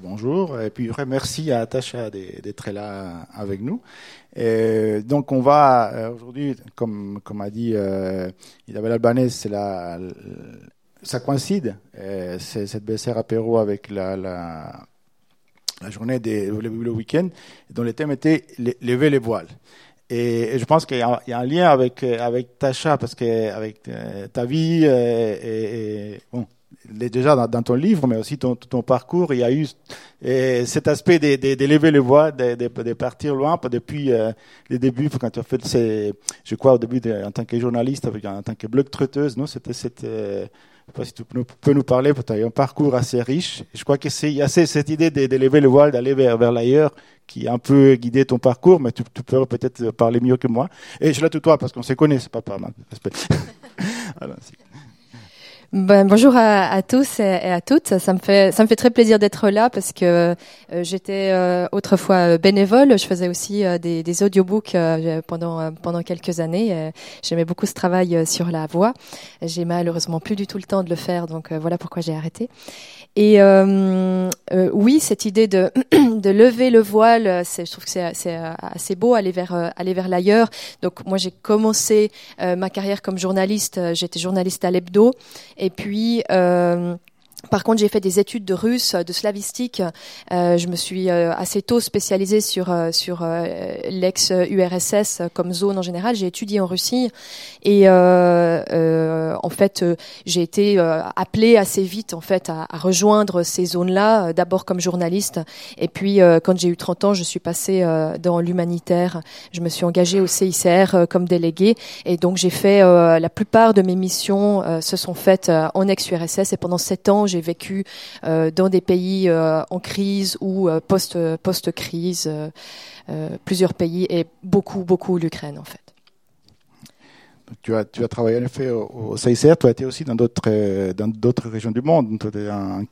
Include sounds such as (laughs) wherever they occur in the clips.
bonjour. Et puis merci à Tasha d'être là avec nous. Donc on va euh, aujourd'hui, comme a dit euh, Isabelle la, ça coïncide. Cette BSR apéro avec la, journée des le, week-end, dont le thème était lever les voiles. Et, je pense qu'il y, a un lien avec avec Tasha parce que avec euh, ta vie et, et bon déjà dans, ton livre, mais aussi ton, parcours, il y a eu cet aspect d'élever les voix, de, de, partir loin, depuis euh, les débuts, quand tu as fait, ces, je crois, au début en tant que journaliste, en tant que blog traiteuse, non, c'était cette, je sais pas si tu peux nous, parler, tu as un parcours assez riche. Je crois qu'il y a cette idée d'élever le voile, d'aller vers, l'ailleurs, qui a un peu guidé ton parcours, mais tu, peux peut-être parler mieux que moi. Et je la tutoie parce qu'on se connaît, c'est pas pas? (laughs) Mal. Ben, bonjour à, tous et à toutes. Ça me fait ça me fait très plaisir d'être là parce que euh, j'étais euh, autrefois bénévole. Je faisais aussi euh, des, des audiobooks pendant pendant quelques années. J'aimais beaucoup ce travail sur la voix. J'ai malheureusement plus du tout le temps de le faire, donc voilà pourquoi j'ai arrêté. Et euh, euh, oui, cette idée de, (clears throat) de lever le voile, je trouve que c'est assez beau, aller vers euh, aller vers l'ailleurs. Donc moi, j'ai commencé euh, ma carrière comme journaliste. J'étais journaliste à l'hebdo, et puis par contre, j'ai fait des études de russe, de slavistique. Euh, je me suis euh, assez tôt spécialisée sur euh, sur l'ex-URSS comme zone en général. J'ai étudié en Russie et en fait, j'ai été appelée assez vite en fait à, à rejoindre ces zones-là. D'abord comme journaliste et puis quand j'ai eu 30 ans, je suis passée dans l'humanitaire. Je me suis engagée au CICR comme déléguée et donc j'ai fait la plupart de mes missions se sont faites en ex-URSS et pendant sept ans j'ai vécu euh, dans des pays euh, en crise ou euh, post post crise, plusieurs pays et beaucoup beaucoup l'Ukraine en fait. Tu as, tu as travaillé en effet au, CICR, tu as été aussi dans d'autres dans d'autres régions du monde,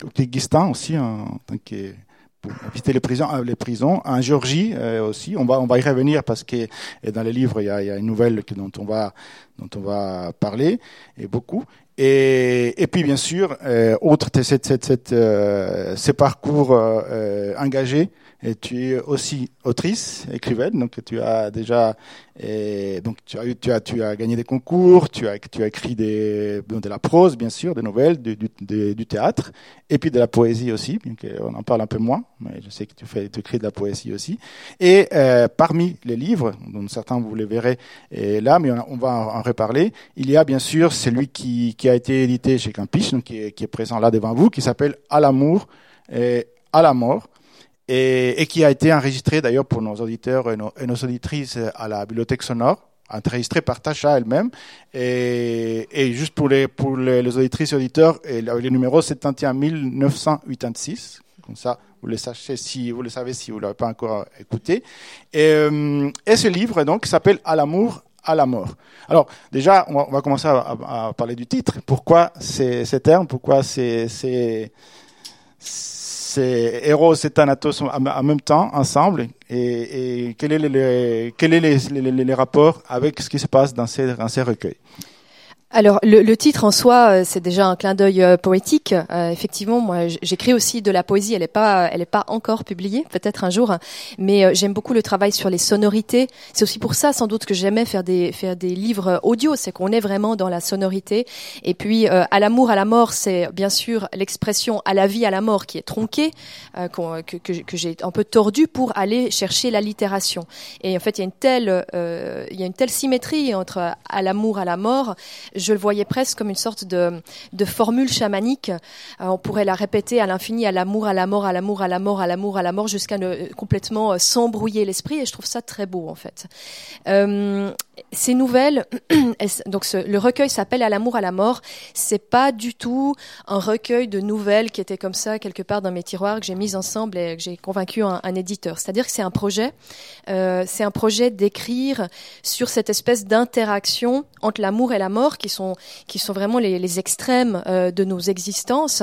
au Kyrgyzstan aussi en tant que pour visiter les prisons, les prisons en Géorgie aussi. On va on va y revenir parce que dans les livres il y a, y a une nouvelle dont on va dont on va parler et beaucoup. Et, et puis bien sûr, euh, autre cette, cette, euh, ces parcours euh, euh, engagés, et tu es aussi autrice, écrivaine, donc tu as déjà, et donc tu as, tu as, tu as gagné des concours, tu as, tu as écrit des, de la prose bien sûr, des nouvelles, du, du, du théâtre, et puis de la poésie aussi, bien qu'on en parle un peu moins, mais je sais que tu fais, tu écris de la poésie aussi. Et euh, parmi les livres, dont certains vous les verrez et là, mais on, va en, reparler, il y a bien sûr celui qui, qui a été édité chez Campiche, donc qui est, qui est présent là devant vous, qui s'appelle À l'amour et à la mort et, qui a été enregistré d'ailleurs pour nos auditeurs et nos, et auditrices à la bibliothèque sonore, enregistré par Tasha elle-même. Et, juste pour les, pour auditrices et auditeurs, le, numéro 71 986, comme ça vous le savez si vous le savez si vous l'avez pas encore écouté. Et, euh, ce livre donc s'appelle À l'amour, à la mort. Alors déjà, on va, commencer à, parler du titre. Pourquoi ces, ces termes? Pourquoi c'est c'est Eros et Thanatos en même temps, ensemble, et, quel est, le, quel est les, les, les, rapports avec ce qui se passe dans ces, dans ces recueils? Alors le, le, titre en soi, euh, c'est déjà un clin d'œil euh, poétique. Euh, effectivement, moi, j'écris aussi de la poésie. Elle n'est pas, elle est pas encore publiée, peut-être un jour, mais j'aime beaucoup le travail sur les sonorités. C'est aussi pour ça, sans doute, que j'aimais faire des faire des livres audio. C'est qu'on est vraiment dans la sonorité. Et puis, à l'amour, à la mort, c'est bien sûr l'expression à la vie, à la mort qui est tronquée, que, que, que j'ai un peu tordu pour aller chercher l'allitération. Et en fait, il y a une telle, il y a une telle symétrie entre à l'amour, à la mort je le voyais presque comme une sorte de, formule chamanique. Euh, on pourrait la répéter à l'infini, à l'amour, à la mort, à l'amour, à la mort, à l'amour, à la mort, jusqu'à ne complètement euh, s'embrouiller l'esprit. Et je trouve ça très beau, en fait. Euh, ces nouvelles, (clears throat) donc le recueil s'appelle À l'amour, à la mort. C'est pas du tout un recueil de nouvelles qui était comme ça quelque part dans mes tiroirs que j'ai mis ensemble et que j'ai convaincu un, éditeur. C'est-à-dire que c'est un projet, euh, c'est un projet d'écrire sur cette espèce d'interaction entre l'amour et la mort qui qui sont vraiment les, les extrêmes euh, de nos existences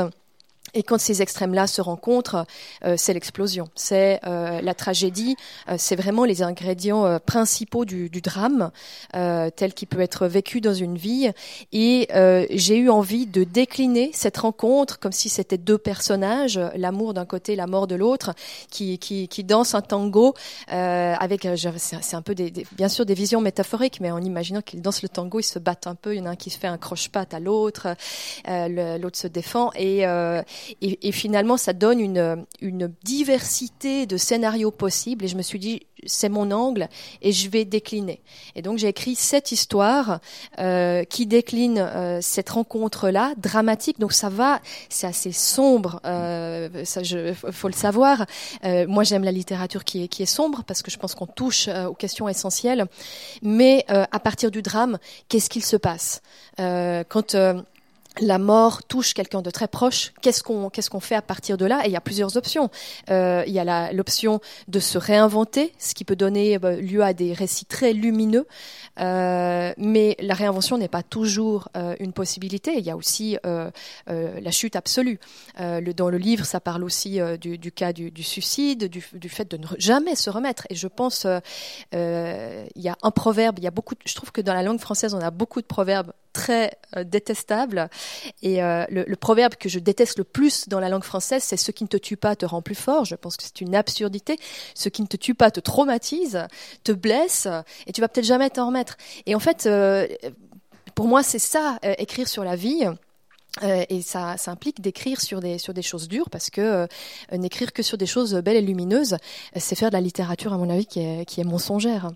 Et quand ces extrêmes-là se rencontrent, euh, c'est l'explosion, c'est euh, la tragédie, euh, c'est vraiment les ingrédients principaux du, du drame tel qu'il peut être vécu dans une vie. Et j'ai eu envie de décliner cette rencontre comme si c'était deux personnages, l'amour d'un côté, la mort de l'autre, qui, qui, qui dansent un tango avec, c'est un peu des, bien sûr des visions métaphoriques, mais en imaginant qu'ils dansent le tango, ils se battent un peu, il y en a un qui se fait un croche-patte à l'autre, l'autre se défend. Et et, finalement, ça donne une, une diversité de scénarios possibles. Et je me suis dit, c'est mon angle et je vais décliner. Et donc j'ai écrit cette histoire euh, qui décline euh, cette rencontre-là, dramatique. Donc ça va, c'est assez sombre, euh, ça je, faut le savoir. Euh, moi j'aime la littérature qui est, qui est sombre parce que je pense qu'on touche euh, aux questions essentielles. Mais euh, à partir du drame, qu'est-ce qu'il se passe? Quand la mort touche quelqu'un de très proche, qu'est-ce qu'on fait à partir de là? Et il y a plusieurs options. Euh, il y a l'option de se réinventer, ce qui peut donner euh, lieu à des récits très lumineux. Euh, mais la réinvention n'est pas toujours euh, une possibilité. Il y a aussi euh, euh, la chute absolue. Le, dans le livre, ça parle aussi du, du, cas du, du suicide, du, du, fait de ne jamais se remettre. Et je pense, il y a un proverbe. Il y a beaucoup. je trouve que dans la langue française, on a beaucoup de proverbes très détestables. Et le, le, proverbe que je déteste le plus dans la langue française, c'est ce qui ne te tue pas te rend plus fort. Je pense que c'est une absurdité. Ce qui ne te tue pas te traumatise, te blesse, et tu vas peut-être jamais t'en remettre. Et en fait, euh, pour moi, c'est ça, euh, écrire sur la vie. Euh, et ça, ça, implique d'écrire sur des, sur des choses dures parce que n'écrire que sur des choses belles et lumineuses, c'est faire de la littérature, à mon avis, qui est, qui est mensongère.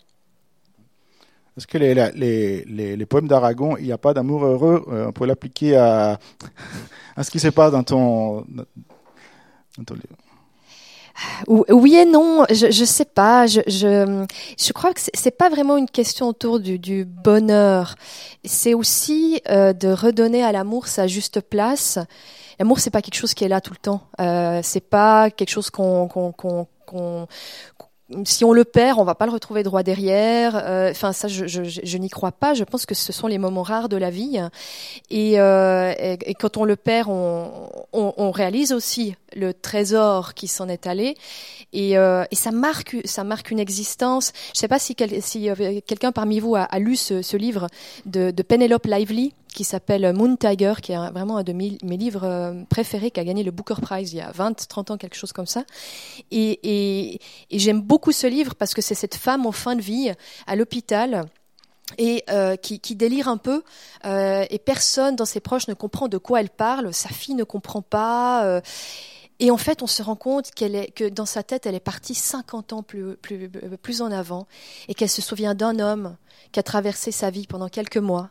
Est-ce que les, les, les, poèmes d'Aragon, il n'y a pas d'amour heureux On peut l'appliquer à, (laughs) à ce qui se passe dans ton, dans ton livre oui et non, je je sais pas. Je je, je crois que c'est pas vraiment une question autour du, du bonheur. C'est aussi euh, de redonner à l'amour sa juste place. L'amour c'est pas quelque chose qui est là tout le temps. Euh, c'est pas quelque chose qu'on qu'on si on le perd, on va pas le retrouver droit derrière. Euh, enfin, ça, je, je, je n'y crois pas. Je pense que ce sont les moments rares de la vie. Et, euh, et, quand on le perd, on, on, on réalise aussi le trésor qui s'en est allé. Et, euh, et, ça marque, ça marque une existence. Je sais pas si, si quelqu'un parmi vous a, a lu ce, ce, livre de, de Penelope Lively qui s'appelle Moon Tiger, qui est vraiment un de mes, livres préférés, qui a gagné le Booker Prize il y a 20, 30 ans, quelque chose comme ça. Et, j'aime beaucoup ce livre parce que c'est cette femme en fin de vie à l'hôpital et euh, qui, délire un peu euh, et personne dans ses proches ne comprend de quoi elle parle, sa fille ne comprend pas. Euh, et en fait, on se rend compte qu'elle est, que dans sa tête, elle est partie 50 ans plus, en avant et qu'elle se souvient d'un homme qui a traversé sa vie pendant quelques mois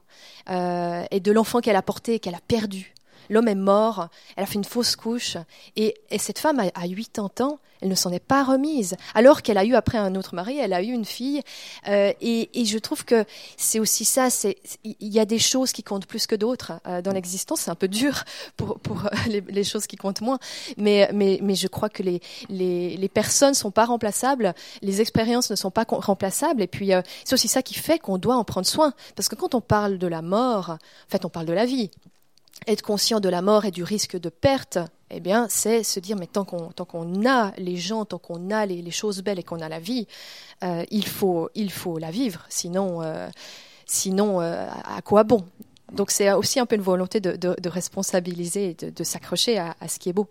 euh, et de l'enfant qu'elle a porté et qu'elle a perdu l'homme est mort, elle a fait une fausse couche, et, et cette femme a, a 80 ans, elle ne s'en est pas remise, alors qu'elle a eu après un autre mari, elle a eu une fille, euh, et, je trouve que c'est aussi ça, il y a des choses qui comptent plus que d'autres euh, dans l'existence, c'est un peu dur pour, euh, les, choses qui comptent moins, mais, je crois que les, les, les personnes sont pas remplaçables, les expériences ne sont pas remplaçables, et puis c'est aussi ça qui fait qu'on doit en prendre soin, parce que quand on parle de la mort, en fait on parle de la vie, être conscient de la mort et du risque de perte, eh bien, c'est se dire, mais tant qu'on tant qu'on a les gens, tant qu'on a les, choses belles et qu'on a la vie, euh, il faut il faut la vivre. Sinon, euh, sinon, euh, à quoi bon? Donc, c'est aussi un peu une volonté de, responsabiliser, de, de s'accrocher à, à, ce qui est beau.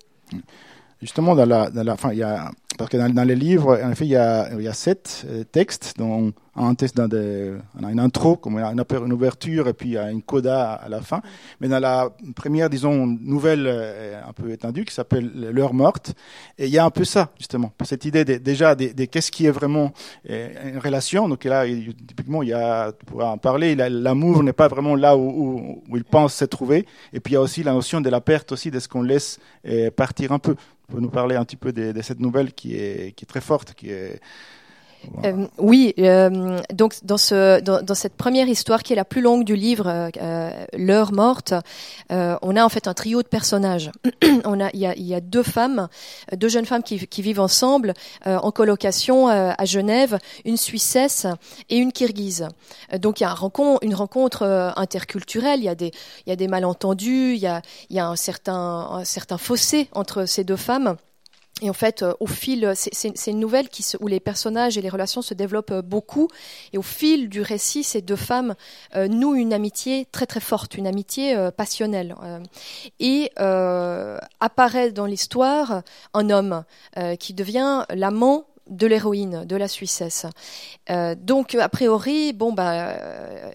Justement, dans la, dans la, fin, il y a, parce que dans, les livres, en effet, il y a, il y a sept textes, dont un test dans des, une intro, comme une, ouverture et puis il y a une coda à la fin. Mais dans la première, disons, nouvelle euh, un peu étendue qui s'appelle L'heure morte, et il y a un peu ça, justement, cette idée de, déjà de, de qu'est-ce qui est vraiment euh, une relation. Donc là, typiquement, il y a, pour en parler, l'amour n'est pas vraiment là où, où, où, il pense se trouver. Et puis il y a aussi la notion de la perte aussi, de ce qu'on laisse euh, partir un peu. Vous nous parler un petit peu de, de cette nouvelle qui est, qui est très forte, qui est Euh, oui, euh, donc dans, ce, dans, dans, cette première histoire qui est la plus longue du livre, euh, euh L'heure morte, euh, on a en fait un trio de personnages. (clears throat) on a, il, y a, il y a deux femmes, deux jeunes femmes qui, qui vivent ensemble en colocation à Genève, une Suissesse et une Kirghize. donc il y a un rencontre, une rencontre interculturelle, il y a des, il y a des malentendus, il y a, il y a un certain, un certain fossé entre ces deux femmes. Et en fait, euh, au fil, c'est une nouvelle où les personnages et les relations se développent euh, beaucoup. Et au fil du récit, ces deux femmes euh, nouent une amitié très très forte, une amitié euh, passionnelle. et apparaît dans l'histoire un homme qui devient l'amant de l'héroïne, de la Suissesse. Euh, donc, a priori, bon, bah,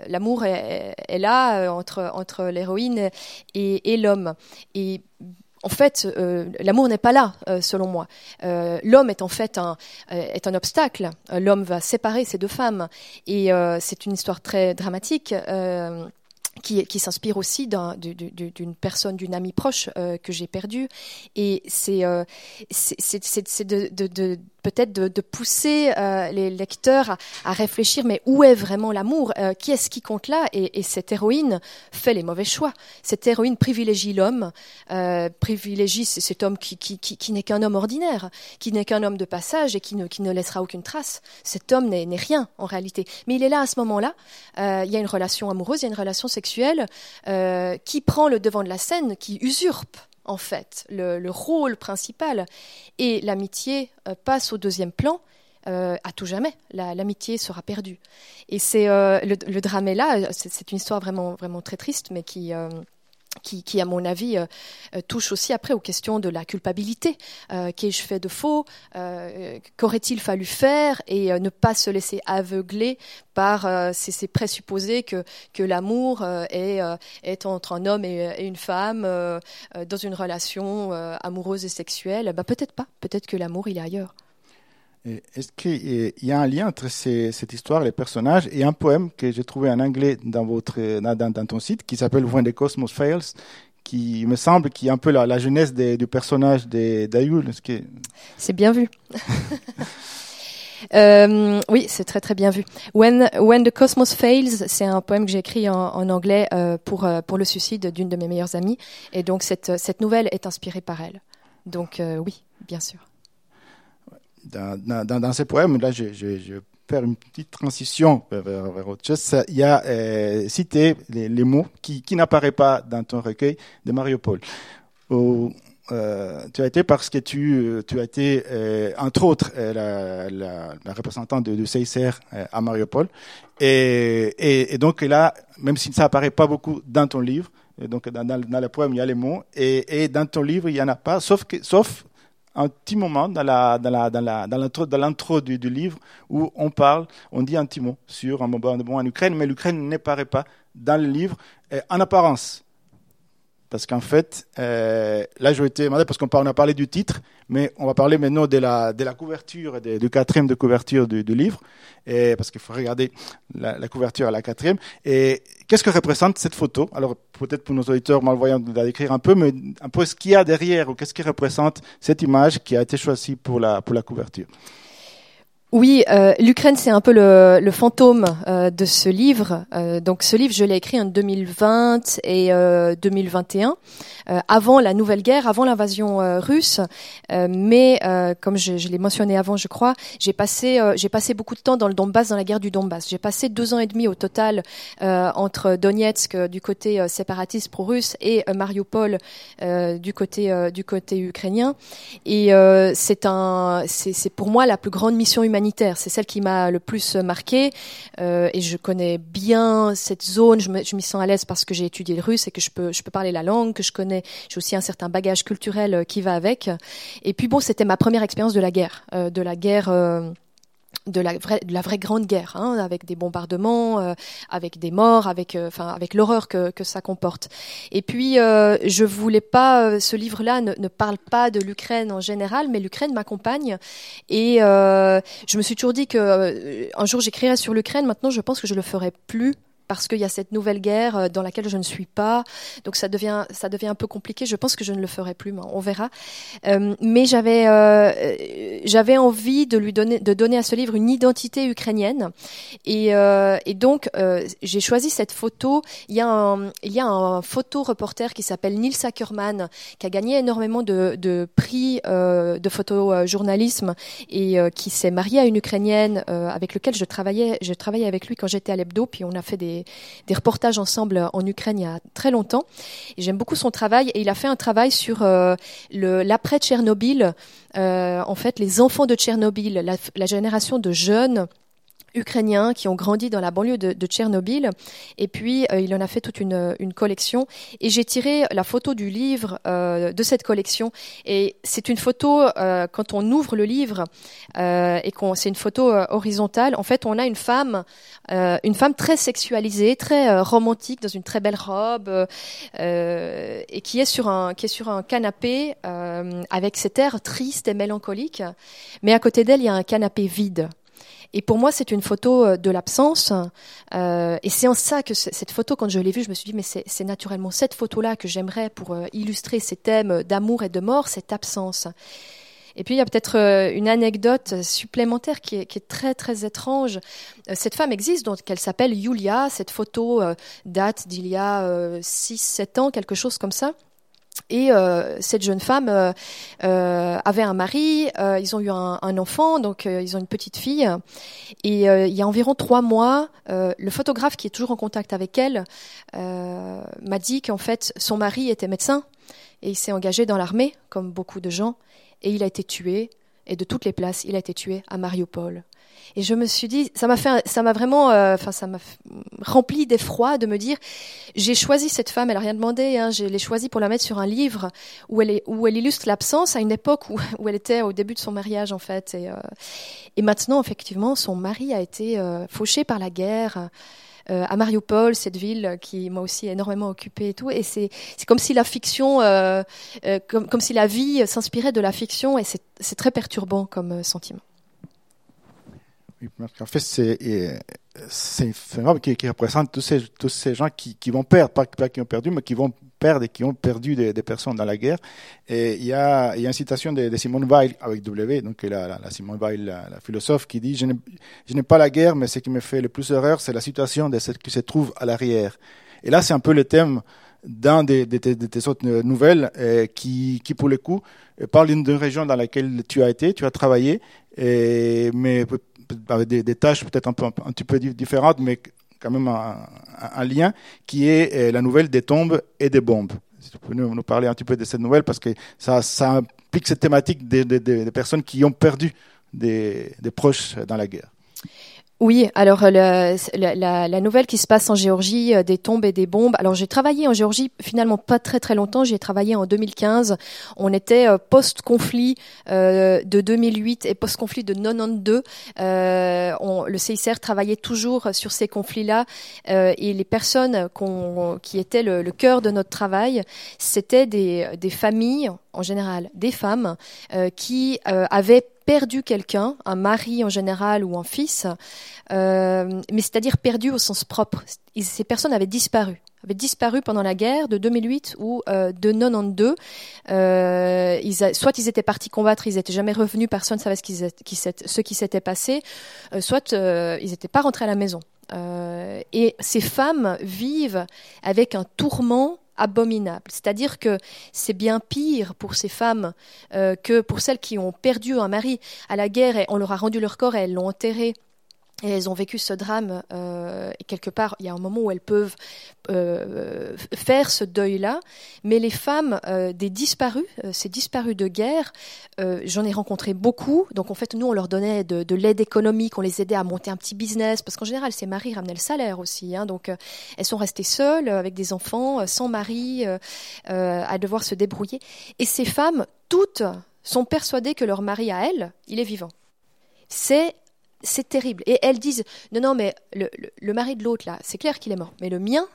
l'amour est, là entre, entre l'héroïne et, l'homme. En fait, euh, l'amour n'est pas là, euh, selon moi. Euh, l'homme est en fait un, est un obstacle. L'homme va séparer ces deux femmes. Et c'est une histoire très dramatique. qui, qui s'inspire aussi d'une personne, d'une amie proche que j'ai perdue. Et c'est c'est de, peut-être de, pousser euh, les lecteurs à, réfléchir, mais où est vraiment l'amour euh, Qui est-ce qui compte là? Et, cette héroïne fait les mauvais choix. Cette héroïne privilégie l'homme, euh, privilégie cet homme qui, n'est qu'un homme ordinaire, qui n'est qu'un homme de passage et qui ne, qui ne laissera aucune trace. Cet homme n'est rien en réalité. Mais il est là à ce moment-là. il y a une relation amoureuse, il y a une relation sexuelle qui prend le devant de la scène, qui usurpe en fait, le, rôle principal. Et l'amitié euh, passe au deuxième plan. Euh, à tout jamais, l'amitié sera perdue. Et c'est euh, le, drame est là. C'est une histoire vraiment vraiment très triste, mais qui qui, à mon avis, euh, euh, touche aussi après aux questions de la culpabilité. Euh, Qu'ai-je fait de faux Qu'aurait-il fallu faire Et ne pas se laisser aveugler par ces, présupposés que, l'amour est, entre un homme et, une femme dans une relation amoureuse et sexuelle. Ben, peut-être pas. Peut-être que l'amour, il est ailleurs. Est-ce qu'il y a un lien entre cette histoire, les personnages, et un poème que j'ai trouvé en anglais dans, votre, dans, ton site, qui s'appelle When the Cosmos Fails, qui me semble qui est un peu la, jeunesse du personnage d'Ayul. C'est bien vu. (laughs) Euh, oui, c'est très très bien vu. When, When the Cosmos Fails, c'est un poème que j'ai écrit en, anglais euh, pour, euh, pour le suicide d'une de mes meilleures amies. Et donc cette, cette nouvelle est inspirée par elle. Donc euh, oui, bien sûr dans, dans, dans, ces poèmes, là, je, je, je, vais faire une petite transition vers, vers autre chose. Il y a euh, cité les, mots qui, qui n'apparaissent pas dans ton recueil de Mariupol. Où, euh, tu as été parce que tu, tu as été, euh, entre autres, euh, la, représentante de, de CICR euh, à Mariupol. Et, et, donc là, même si ça apparaît pas beaucoup dans ton livre, donc dans, dans, dans le poème, il y a les mots, et, et dans ton livre, il y en a pas, sauf que, sauf un petit moment dans la dans la dans la dans l'intro dans l'intro du, livre où on parle, on dit un petit mot sur un bombardement en Ukraine, mais l'Ukraine n'apparaît pas dans le livre en apparence. Parce qu'en fait, euh, là, je été parce qu'on on a parlé du titre, mais on va parler maintenant de la, couverture, de, du quatrième de couverture du, livre, parce qu'il faut regarder la, la, couverture à la quatrième. Et qu'est-ce que représente cette photo? Alors, peut-être pour nos auditeurs malvoyants de la décrire un peu, mais un peu ce qu'il y a derrière, ou qu'est-ce qui représente cette image qui a été choisie pour la, pour la couverture? Oui, euh, l'Ukraine, c'est un peu le, le fantôme euh, de ce livre. Euh, donc, ce livre, je l'ai écrit en 2020 et 2021, euh, avant la nouvelle guerre, avant l'invasion russe. mais, comme je, je l'ai mentionné avant, je crois, j'ai passé, j'ai passé beaucoup de temps dans le Donbass, dans la guerre du Donbass. J'ai passé deux ans et demi au total entre Donetsk, du côté séparatiste pro-russe, et Mariupol, du côté du côté ukrainien. Et c'est c'est pour moi la plus grande mission humanitaire c'est celle qui m'a le plus marqué. Euh, et je connais bien cette zone. Je m'y sens à l'aise parce que j'ai étudié le russe et que je peux, je peux parler la langue, que je connais. J'ai aussi un certain bagage culturel euh, qui va avec. Et puis bon, c'était ma première expérience de la guerre, euh, de la guerre de la vraie, de la vraie grande guerre, hein, avec des bombardements, euh, avec des morts, avec, euh, enfin, avec l'horreur que, que ça comporte. Et puis, euh, je voulais pas, euh, ce livre-là ne, ne, parle pas de l'Ukraine en général, mais l'Ukraine m'accompagne. Et je me suis toujours dit que un jour j'écrirais sur l'Ukraine. Maintenant, je pense que je le ferai plus parce qu'il y a cette nouvelle guerre euh, dans laquelle je ne suis pas. Donc ça devient, ça devient un peu compliqué. Je pense que je ne le ferai plus, mais on verra. Euh, mais j'avais, euh, j'avais envie de lui donner, de donner à ce livre une identité ukrainienne. Et, donc j'ai choisi cette photo. Il y a un, il y a un photo reporter qui s'appelle Nils Ackerman, qui a gagné énormément de, de prix de photojournalisme et qui s'est marié à une ukrainienne avec lequel je travaillais. Je travaillais avec lui quand j'étais à l'hebdo, puis on a fait des des, reportages ensemble en Ukraine il y a très longtemps. J'aime beaucoup son travail. Et il a fait un travail sur euh, l'après Tchernobyl. Euh, en fait, les enfants de Tchernobyl, la génération de jeunes ukrainiens qui ont grandi dans la banlieue de, de Tchernobyl. Et puis, euh, il en a fait toute une, une collection. Et j'ai tiré la photo du livre euh, de cette collection. Et c'est une photo, euh, quand on ouvre le livre, euh, et qu'on c'est une photo euh, horizontale, en fait, on a une femme, une femme très sexualisée, très romantique, dans une très belle robe, et qui est sur un, qui est sur un canapé avec cet air triste et mélancolique. Mais à côté d'elle, il y a un canapé vide. Et pour moi, c'est une photo euh, de l'absence. Euh, et c'est en ça que cette photo, quand je l'ai vue, je me suis dit, mais c'est naturellement cette photo-là que j'aimerais pour euh, illustrer ces thèmes d'amour et de mort, cette absence. Et puis il y a peut-être une anecdote supplémentaire qui est, qui est, très très étrange. Cette femme existe, donc elle s'appelle Yulia. Cette photo date d'il y a 6-7 ans, quelque chose comme ça. Et euh, cette jeune femme euh, euh, avait un mari, ils ont eu un, un enfant, donc ils ont une petite fille. Et il y a environ trois mois, le photographe qui est toujours en contact avec elle m'a dit qu'en fait son mari était médecin et il s'est engagé dans l'armée, comme beaucoup de gens, et il a été tué. Et de toutes les places, il a été tué à Mariupol. Et je me suis dit, ça m'a fait, ça m'a vraiment, euh, enfin, ça m'a rempli d'effroi de me dire, j'ai choisi cette femme, elle a rien demandé, hein, je l'ai choisie pour la mettre sur un livre où elle est, où elle illustre l'absence à une époque où, où elle était au début de son mariage en fait. Et, euh, et maintenant, effectivement, son mari a été euh, fauché par la guerre. Euh, à Mariupol, cette ville qui m'a aussi énormément occupée et tout. Et c'est comme si la fiction, euh, euh, comme si la vie s'inspirait de la fiction, et c'est très perturbant comme sentiment. En fait, c'est c'est un qui, représente tous ces, gens qui, qui vont perdre, pas, pas, qui ont perdu, mais qui vont et qui ont perdu des, personnes dans la guerre. Et il y a, il y a une citation de, de Simone Weil avec W, donc la, la, Simone Weil, la, philosophe, qui dit Je n'ai pas la guerre, mais ce qui me fait le plus horreur, c'est la situation de celle qui se trouve à l'arrière. Et là, c'est un peu le thème d'un des, des, des, autres nouvelles euh, qui, qui, pour le coup, parle d'une région dans laquelle tu as été, tu as travaillé, mais avec des, tâches peut-être un, peu, un petit peu différentes, mais quand même un, lien, qui est euh, la nouvelle des tombes et des bombes. Si tu peux nous, parler un petit peu de cette nouvelle, parce que ça, implique cette thématique des, personnes qui ont perdu des proches dans la guerre. Oui, alors le, la, la, nouvelle qui se passe en Géorgie, euh, des tombes et des bombes. Alors j'ai travaillé en Géorgie finalement pas très très longtemps. J'ai travaillé en 2015. On était euh, post-conflit euh, de 2008 et post-conflit de 92. Euh, on, le CICR travaillait toujours sur ces conflits-là euh, et les personnes qui étaient le, le, cœur de notre travail, c'était des, des familles en général, des femmes euh, qui avaient perdu quelqu'un, un mari en général ou un fils, euh, mais c'est-à-dire perdu au sens propre. Ces personnes avaient disparu avaient disparu pendant la guerre de 2008 ou euh, de 92. Euh, soit ils étaient partis combattre, ils étaient jamais revenus, personne ne savait ce qui, s'était passé, soit ils n'étaient pas rentrés à la maison. Et ces femmes vivent avec un tourment abominable. C'est-à-dire que c'est bien pire pour ces femmes euh, que pour celles qui ont perdu un mari à la guerre et on leur a rendu leur corps et elles l'ont enterré. Elles ont vécu ce drame, euh, et quelque part, il y a un moment où elles peuvent euh, faire ce deuil-là. Mais les femmes euh, des disparus, euh, ces disparus de guerre, euh, j'en ai rencontré beaucoup. Donc en fait, nous, on leur donnait de, de l'aide économique, on les aidait à monter un petit business, parce qu'en général, ces maris ramenaient le salaire aussi. Hein, donc elles sont restées seules, avec des enfants, sans mari, à devoir se débrouiller. Et ces femmes, toutes, sont persuadées que leur mari à elles, il est vivant. C'est c'est terrible. Et elles disent, non, non, mais le, mari de l'autre, là, c'est clair qu'il est mort. Mais le mien,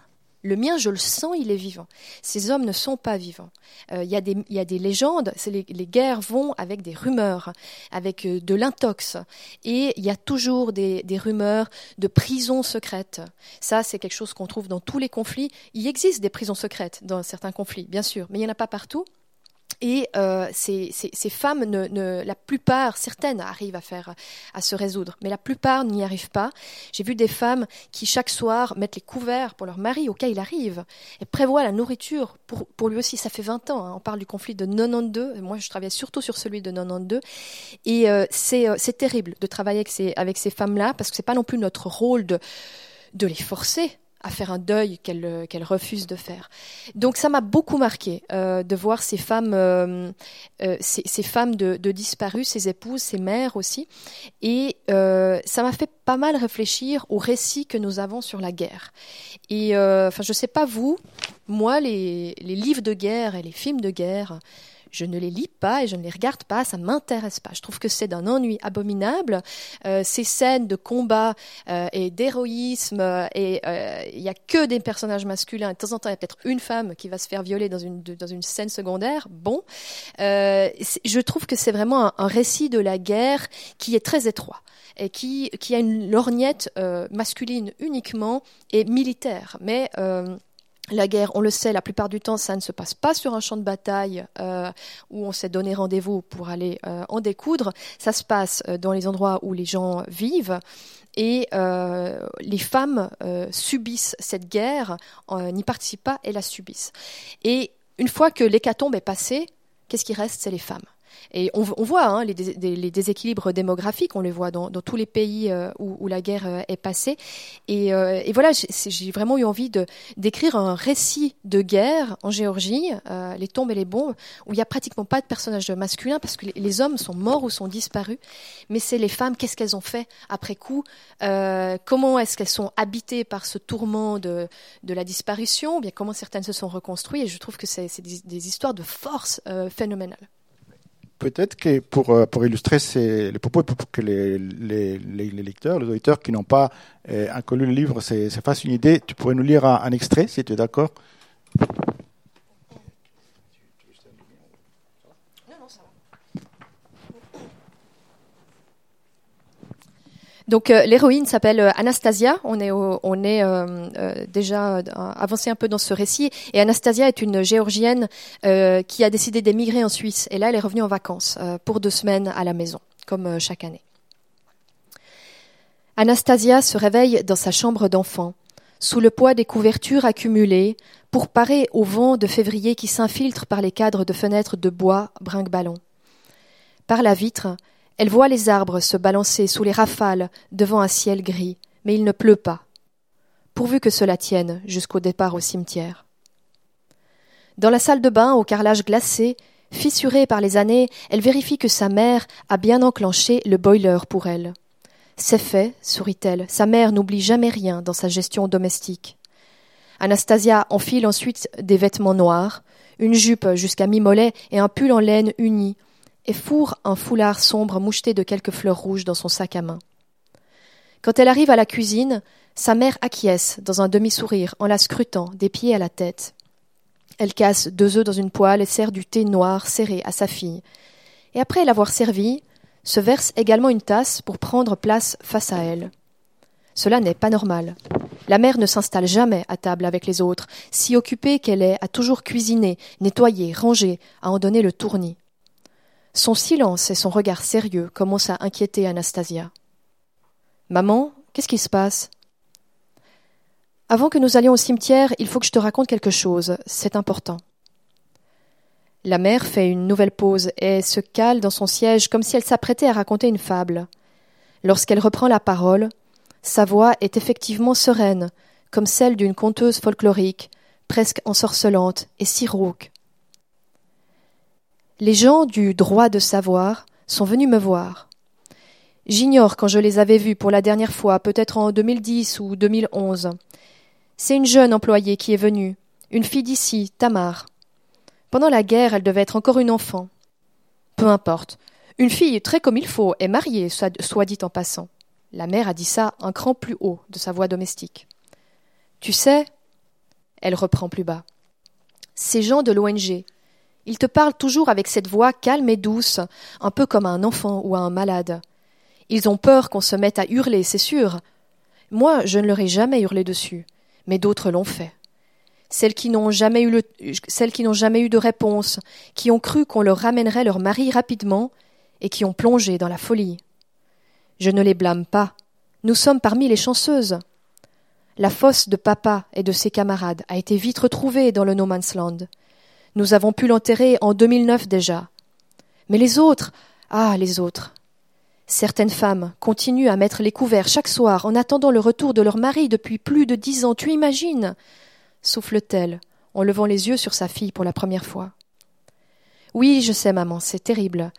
Le mien, je le sens, il est vivant. Ces hommes ne sont pas vivants. Euh, il y, a des légendes, les, les, guerres vont avec des rumeurs, avec euh, de l'intox. Et il y a toujours des, des rumeurs de prisons secrètes. Ça, c'est quelque chose qu'on trouve dans tous les conflits. Il existe des prisons secrètes dans certains conflits, bien sûr, mais il n'y en a pas partout. Et euh, ces, femmes, la plupart, certaines arrivent à se résoudre, mais la plupart n'y arrivent pas. J'ai vu des femmes qui chaque soir mettent les couverts pour leur mari au cas il arrive, et prévoient la nourriture pour, lui aussi. Ça fait 20 ans. Hein. On parle du conflit de 92. Et moi, je travaille surtout sur celui de 92, et euh, c'est euh, terrible de travailler avec ces, femmes-là parce que c'est pas non plus notre rôle de les forcer à faire un deuil qu'elle euh, qu'elle refuse de faire. Donc ça m'a beaucoup marqué euh, de voir ces femmes, euh, ces, femmes de, de disparues, ces épouses, ces mères aussi, et ça m'a fait pas mal réfléchir au récit que nous avons sur la guerre. Et enfin, je sais pas vous, moi les, les livres de guerre et les films de guerre, je ne les lis pas et je ne les regarde pas, ça m'intéresse pas. Je trouve que c'est d'un ennui abominable. Euh, ces scènes de combat euh, et d'héroïsme euh, et euh, il y a que des personnages masculins. De temps en temps, il y a peut-être une femme qui va se faire violer dans une dans une scène secondaire. Bon, euh, je trouve que c'est vraiment un, récit de la guerre qui est très étroit et qui qui a une lorgnette masculine uniquement et militaire, mais la guerre, on le sait, la plupart du temps, ça ne se passe pas sur un champ de bataille euh, où on s'est donné rendez-vous pour aller euh, en découdre. Ça se passe euh, dans les endroits où les gens vivent. Et euh, les femmes euh, subissent cette guerre, n'y participent pas et la subissent. Et une fois que l'hécatombe est passée, qu'est-ce qui reste? C'est les femmes. Et on, voit hein, les, dés, les, déséquilibres démographiques, on les voit dans, tous les pays euh, où, la guerre euh, est passée. Et, euh, voilà, j'ai vraiment eu envie d'écrire un récit de guerre en Géorgie, les tombes et les bombes, où il n'y a pratiquement pas de personnages masculins parce que les, hommes sont morts ou sont disparus. Mais c'est les femmes, qu'est-ce qu'elles ont fait après coup Comment est-ce qu'elles sont habitées par ce tourment de, la disparition bien comment certaines se sont reconstruites. Et je trouve que c'est des, histoires de force euh, phénoménales. Peut-être que pour, euh, pour illustrer ces, les propos, pour que les, les, lecteurs, les auditeurs qui n'ont pas euh, le livre se, se fassent une idée, tu pourrais nous lire un extrait, si tu es d'accord? Donc euh, l'héroïne s'appelle euh, Anastasia. On est, euh, déjà avancé un peu dans ce récit. Et Anastasia est une géorgienne qui a décidé d'émigrer en Suisse. Et là, elle est revenue en vacances pour deux semaines à la maison, comme chaque année. Anastasia se réveille dans sa chambre d'enfant, sous le poids des couvertures accumulées, pour parer au vent de février qui s'infiltre par les cadres de fenêtres de bois brinque-ballon. Par la vitre, elle voit les arbres se balancer sous les rafales devant un ciel gris, mais il ne pleut pas. Pourvu que cela tienne jusqu'au départ au cimetière. Dans la salle de bain, au carrelage glacé, fissurée par les années, elle vérifie que sa mère a bien enclenché le boiler pour elle. C'est fait, sourit-elle. Sa mère n'oublie jamais rien dans sa gestion domestique. Anastasia enfile ensuite des vêtements noirs, une jupe jusqu'à mi-mollet et un pull en laine uni, et fourre un foulard sombre moucheté de quelques fleurs rouges dans son sac à main. Quand elle arrive à la cuisine, sa mère acquiesce dans un demi-sourire en la scrutant des pieds à la tête. Elle casse deux œufs dans une poêle et sert du thé noir serré à sa fille. Et après l'avoir servi, se verse également une tasse pour prendre place face à elle. Cela n'est pas normal. La mère ne s'installe jamais à table avec les autres, si occupée qu'elle est à toujours cuisiner, nettoyer, ranger, à en donner le tournis. Son silence et son regard sérieux commencent à inquiéter Anastasia. Maman, qu'est-ce qui se passe? Avant que nous allions au cimetière, il faut que je te raconte quelque chose, c'est important. La mère fait une nouvelle pause et se cale dans son siège comme si elle s'apprêtait à raconter une fable. Lorsqu'elle reprend la parole, sa voix est effectivement sereine, comme celle d'une conteuse folklorique, presque ensorcelante et si rauque les gens du droit de savoir sont venus me voir. J'ignore quand je les avais vus pour la dernière fois, peut-être en 2010 ou 2011. C'est une jeune employée qui est venue, une fille d'ici, Tamar. Pendant la guerre, elle devait être encore une enfant. Peu importe. Une fille très comme il faut est mariée, soit dit en passant. La mère a dit ça un cran plus haut de sa voix domestique. Tu sais, Elle reprend plus bas. Ces gens de l'ONG, ils te parlent toujours avec cette voix calme et douce, un peu comme à un enfant ou à un malade. Ils ont peur qu'on se mette à hurler, c'est sûr. Moi, je ne leur ai jamais hurlé dessus, mais d'autres l'ont fait. Celles qui n'ont jamais eu celles qui n'ont jamais eu de réponse, qui ont cru qu'on leur ramènerait leur mari rapidement, et qui ont plongé dans la folie. Je ne les blâme pas. Nous sommes parmi les chanceuses. La fosse de papa et de ses camarades a été vite retrouvée dans le No Man's Land. Nous avons pu l'enterrer en 2009 déjà. Mais les autres, ah, les autres. Certaines femmes continuent à mettre les couverts chaque soir en attendant le retour de leur mari depuis plus de dix ans. Tu imagines? souffle-t-elle en levant les yeux sur sa fille pour la première fois. Oui, je sais, maman, c'est terrible.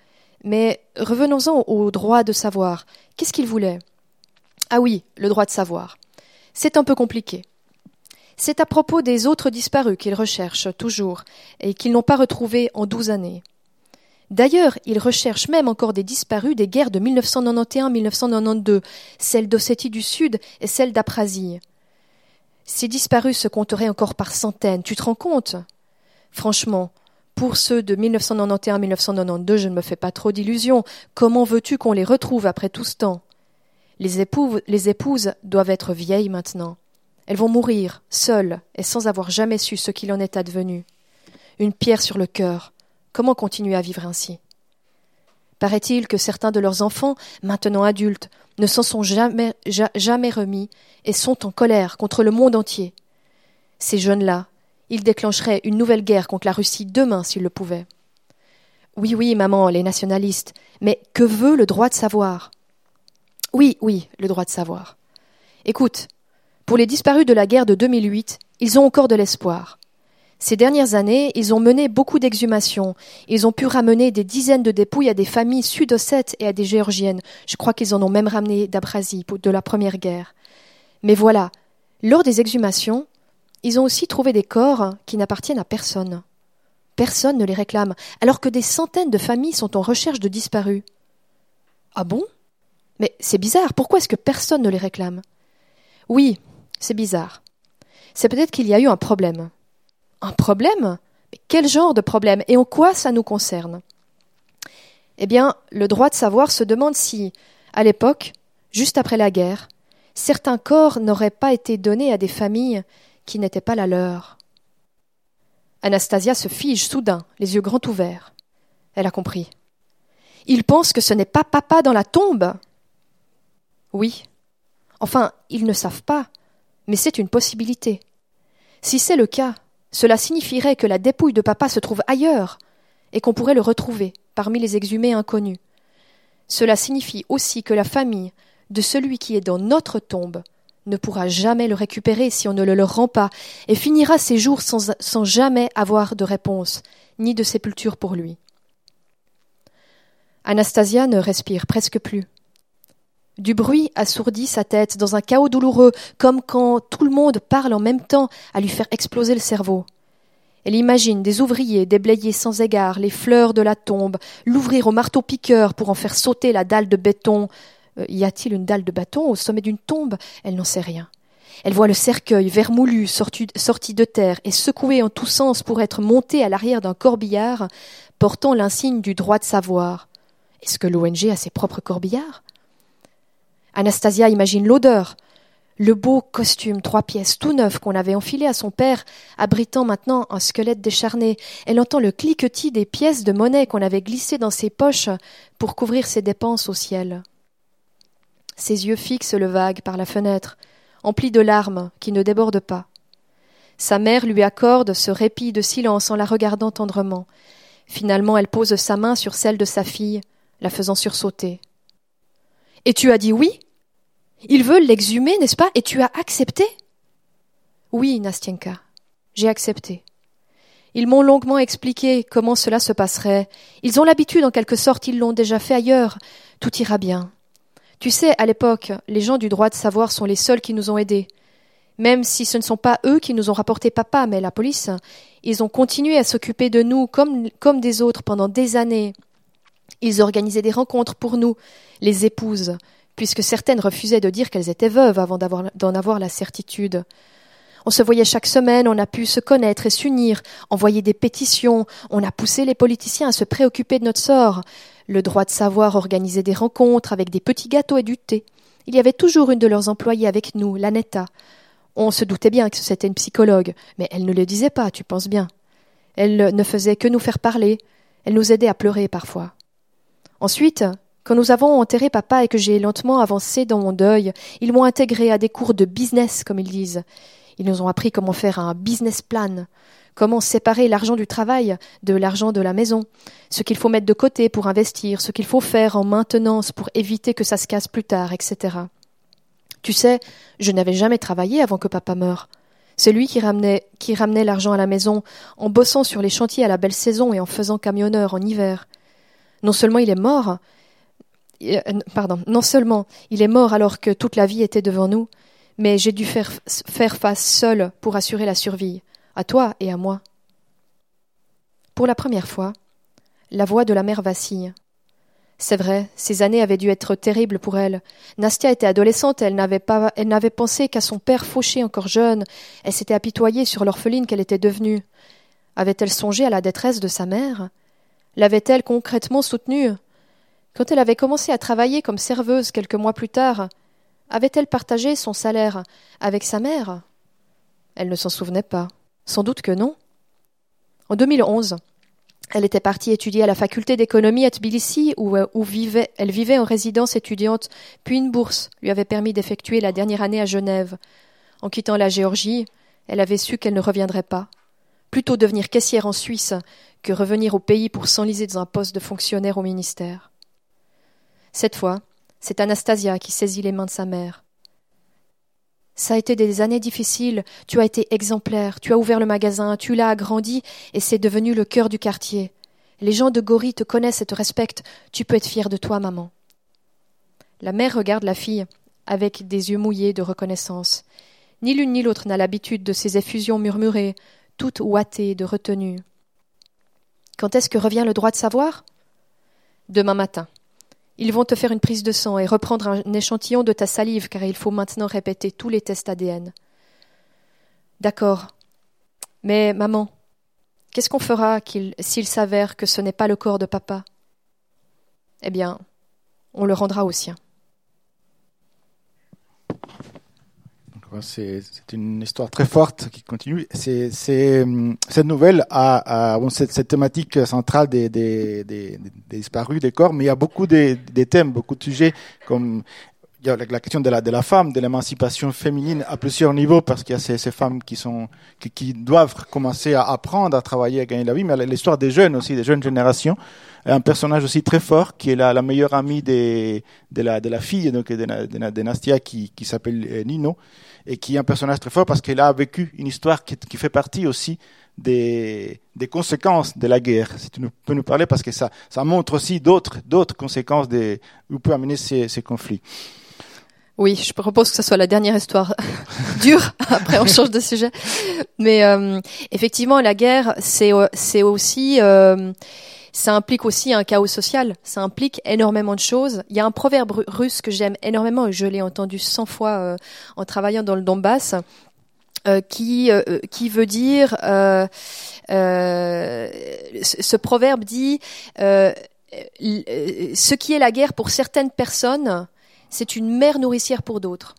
Mais revenons-en au droit de savoir. Qu'est-ce qu'il voulait? Ah oui, le droit de savoir. C'est un peu compliqué. C'est à propos des autres disparus qu'il recherche toujours et qu'ils n'ont pas retrouvés en douze années. D'ailleurs, il recherche même encore des disparus des guerres de 1991-1992, celle d'Ossétie du Sud et celle d'Aprasie. Ces disparus se compteraient encore par centaines, tu te rends compte? Franchement, pour ceux de 1991-1992, je ne me fais pas trop d'illusions. Comment veux-tu qu'on les retrouve après tout ce temps? Les épouses doivent être vieilles maintenant. Elles vont mourir, seules, et sans avoir jamais su ce qu'il en est advenu. Une pierre sur le cœur. Comment continuer à vivre ainsi? Paraît-il que certains de leurs enfants, maintenant adultes, ne s'en sont jamais, jamais remis et sont en colère contre le monde entier. Ces jeunes-là, ils déclencheraient une nouvelle guerre contre la Russie demain s'ils le pouvaient. Oui, oui, maman, les nationalistes, mais que veut le droit de savoir? Oui, oui, le droit de savoir. Écoute, pour les disparus de la guerre de 2008, ils ont encore de l'espoir. Ces dernières années, ils ont mené beaucoup d'exhumations. Ils ont pu ramener des dizaines de dépouilles à des familles sud-ossètes et à des géorgiennes. Je crois qu'ils en ont même ramené d'Abrasie de la première guerre. Mais voilà, lors des exhumations, ils ont aussi trouvé des corps qui n'appartiennent à personne. Personne ne les réclame, alors que des centaines de familles sont en recherche de disparus. Ah bon? Mais c'est bizarre, pourquoi est-ce que personne ne les réclame? Oui, c'est bizarre. C'est peut-être qu'il y a eu un problème. Un problème? Mais quel genre de problème? Et en quoi ça nous concerne? Eh bien, le droit de savoir se demande si, à l'époque, juste après la guerre, certains corps n'auraient pas été donnés à des familles qui n'étaient pas la leur. Anastasia se fige soudain, les yeux grands ouverts. Elle a compris. Ils pensent que ce n'est pas papa dans la tombe? Oui. Enfin, ils ne savent pas mais c'est une possibilité. Si c'est le cas, cela signifierait que la dépouille de papa se trouve ailleurs, et qu'on pourrait le retrouver parmi les exhumés inconnus. Cela signifie aussi que la famille de celui qui est dans notre tombe ne pourra jamais le récupérer si on ne le leur rend pas, et finira ses jours sans, sans jamais avoir de réponse, ni de sépulture pour lui. Anastasia ne respire presque plus. Du bruit assourdit sa tête dans un chaos douloureux, comme quand tout le monde parle en même temps à lui faire exploser le cerveau. Elle imagine des ouvriers déblayer sans égard les fleurs de la tombe, l'ouvrir au marteau-piqueur pour en faire sauter la dalle de béton. Euh, y a-t-il une dalle de bâton au sommet d'une tombe? Elle n'en sait rien. Elle voit le cercueil vermoulu sorti, sorti de terre et secoué en tous sens pour être monté à l'arrière d'un corbillard portant l'insigne du droit de savoir. Est-ce que l'ONG a ses propres corbillards? Anastasia imagine l'odeur, le beau costume trois pièces tout neuf qu'on avait enfilé à son père, abritant maintenant un squelette décharné. Elle entend le cliquetis des pièces de monnaie qu'on avait glissées dans ses poches pour couvrir ses dépenses au ciel. Ses yeux fixent le vague par la fenêtre, emplis de larmes qui ne débordent pas. Sa mère lui accorde ce répit de silence en la regardant tendrement. Finalement, elle pose sa main sur celle de sa fille, la faisant sursauter. Et tu as dit oui Ils veulent l'exhumer, n'est-ce pas? Et tu as accepté? Oui, Nastienka, j'ai accepté. Ils m'ont longuement expliqué comment cela se passerait. Ils ont l'habitude, en quelque sorte, ils l'ont déjà fait ailleurs. Tout ira bien. Tu sais, à l'époque, les gens du droit de savoir sont les seuls qui nous ont aidés. Même si ce ne sont pas eux qui nous ont rapporté papa, mais la police, ils ont continué à s'occuper de nous comme, comme des autres pendant des années. Ils organisaient des rencontres pour nous, les épouses, puisque certaines refusaient de dire qu'elles étaient veuves avant d'en avoir la certitude. On se voyait chaque semaine, on a pu se connaître et s'unir, envoyer des pétitions, on a poussé les politiciens à se préoccuper de notre sort. Le droit de savoir organiser des rencontres avec des petits gâteaux et du thé. Il y avait toujours une de leurs employées avec nous, l'Anetta. On se doutait bien que c'était une psychologue, mais elle ne le disait pas, tu penses bien. Elle ne faisait que nous faire parler, elle nous aidait à pleurer parfois. Ensuite, quand nous avons enterré papa et que j'ai lentement avancé dans mon deuil, ils m'ont intégré à des cours de business, comme ils disent. Ils nous ont appris comment faire un business plan, comment séparer l'argent du travail de l'argent de la maison, ce qu'il faut mettre de côté pour investir, ce qu'il faut faire en maintenance pour éviter que ça se casse plus tard, etc. Tu sais, je n'avais jamais travaillé avant que papa meure. C'est lui qui ramenait, qui ramenait l'argent à la maison en bossant sur les chantiers à la belle saison et en faisant camionneur en hiver. Non seulement il est mort, euh, pardon, non seulement il est mort alors que toute la vie était devant nous, mais j'ai dû faire, face seul pour assurer la survie, à toi et à moi. Pour la première fois, la voix de la mère vacille. C'est vrai, ces années avaient dû être terribles pour elle. Nastia était adolescente, elle n'avait pas, elle n'avait pensé qu'à son père fauché encore jeune. Elle s'était apitoyée sur l'orpheline qu'elle était devenue. Avait-elle songé à la détresse de sa mère? L'avait-elle concrètement soutenue? Quand elle avait commencé à travailler comme serveuse quelques mois plus tard, avait-elle partagé son salaire avec sa mère? Elle ne s'en souvenait pas. Sans doute que non. En 2011, elle était partie étudier à la faculté d'économie à Tbilissi, où, euh, elle vivait en résidence étudiante, puis une bourse lui avait permis d'effectuer la dernière année à Genève. En quittant la Géorgie, elle avait su qu'elle ne reviendrait pas. Plutôt devenir caissière en Suisse que revenir au pays pour s'enliser dans un poste de fonctionnaire au ministère. Cette fois, c'est Anastasia qui saisit les mains de sa mère. Ça a été des années difficiles, tu as été exemplaire, tu as ouvert le magasin, tu l'as agrandi, et c'est devenu le cœur du quartier. Les gens de Gori te connaissent et te respectent, tu peux être fière de toi, maman. La mère regarde la fille avec des yeux mouillés de reconnaissance. Ni l'une ni l'autre n'a l'habitude de ces effusions murmurées, toutes ouatées de retenue. Quand est-ce que revient le droit de savoir? Demain matin. Ils vont te faire une prise de sang et reprendre un échantillon de ta salive car il faut maintenant répéter tous les tests ADN. D'accord. Mais maman, qu'est-ce qu'on fera s'il s'avère que ce n'est pas le corps de papa? Eh bien, on le rendra au sien. C'est une histoire très forte qui continue. C'est cette nouvelle a, a bon, cette, cette, thématique centrale des, des, des, des, disparus, des corps, mais il y a beaucoup de, des thèmes, beaucoup de sujets comme il y a la question de la, de la femme, de l'émancipation féminine à plusieurs niveaux, parce qu'il y a ces, ces femmes qui sont qui, qui, doivent commencer à apprendre à travailler, à gagner la vie, mais l'histoire des jeunes aussi, des jeunes générations. Un personnage aussi très fort qui est la, la meilleure amie des, de la de la fille donc de, de, de Nastia qui, qui s'appelle euh, Nino et qui est un personnage très fort parce qu'il a vécu une histoire qui, fait partie aussi des, des, conséquences de la guerre. Si tu peux nous parler, parce que ça, ça montre aussi d'autres, d'autres conséquences des, où peut amener ces, ces conflits. Oui, je propose que ce soit la dernière histoire (laughs) dure. Après, on change de sujet. Mais euh, effectivement, la guerre, c'est c'est aussi euh, ça implique aussi un chaos social, ça implique énormément de choses. Il y a un proverbe russe que j'aime énormément et je l'ai entendu cent fois euh, en travaillant dans le Donbass. Euh, qui euh, qui veut dire ce proverbe dit ce qui est la guerre pour certaines personnes c'est une mère nourricière pour d'autres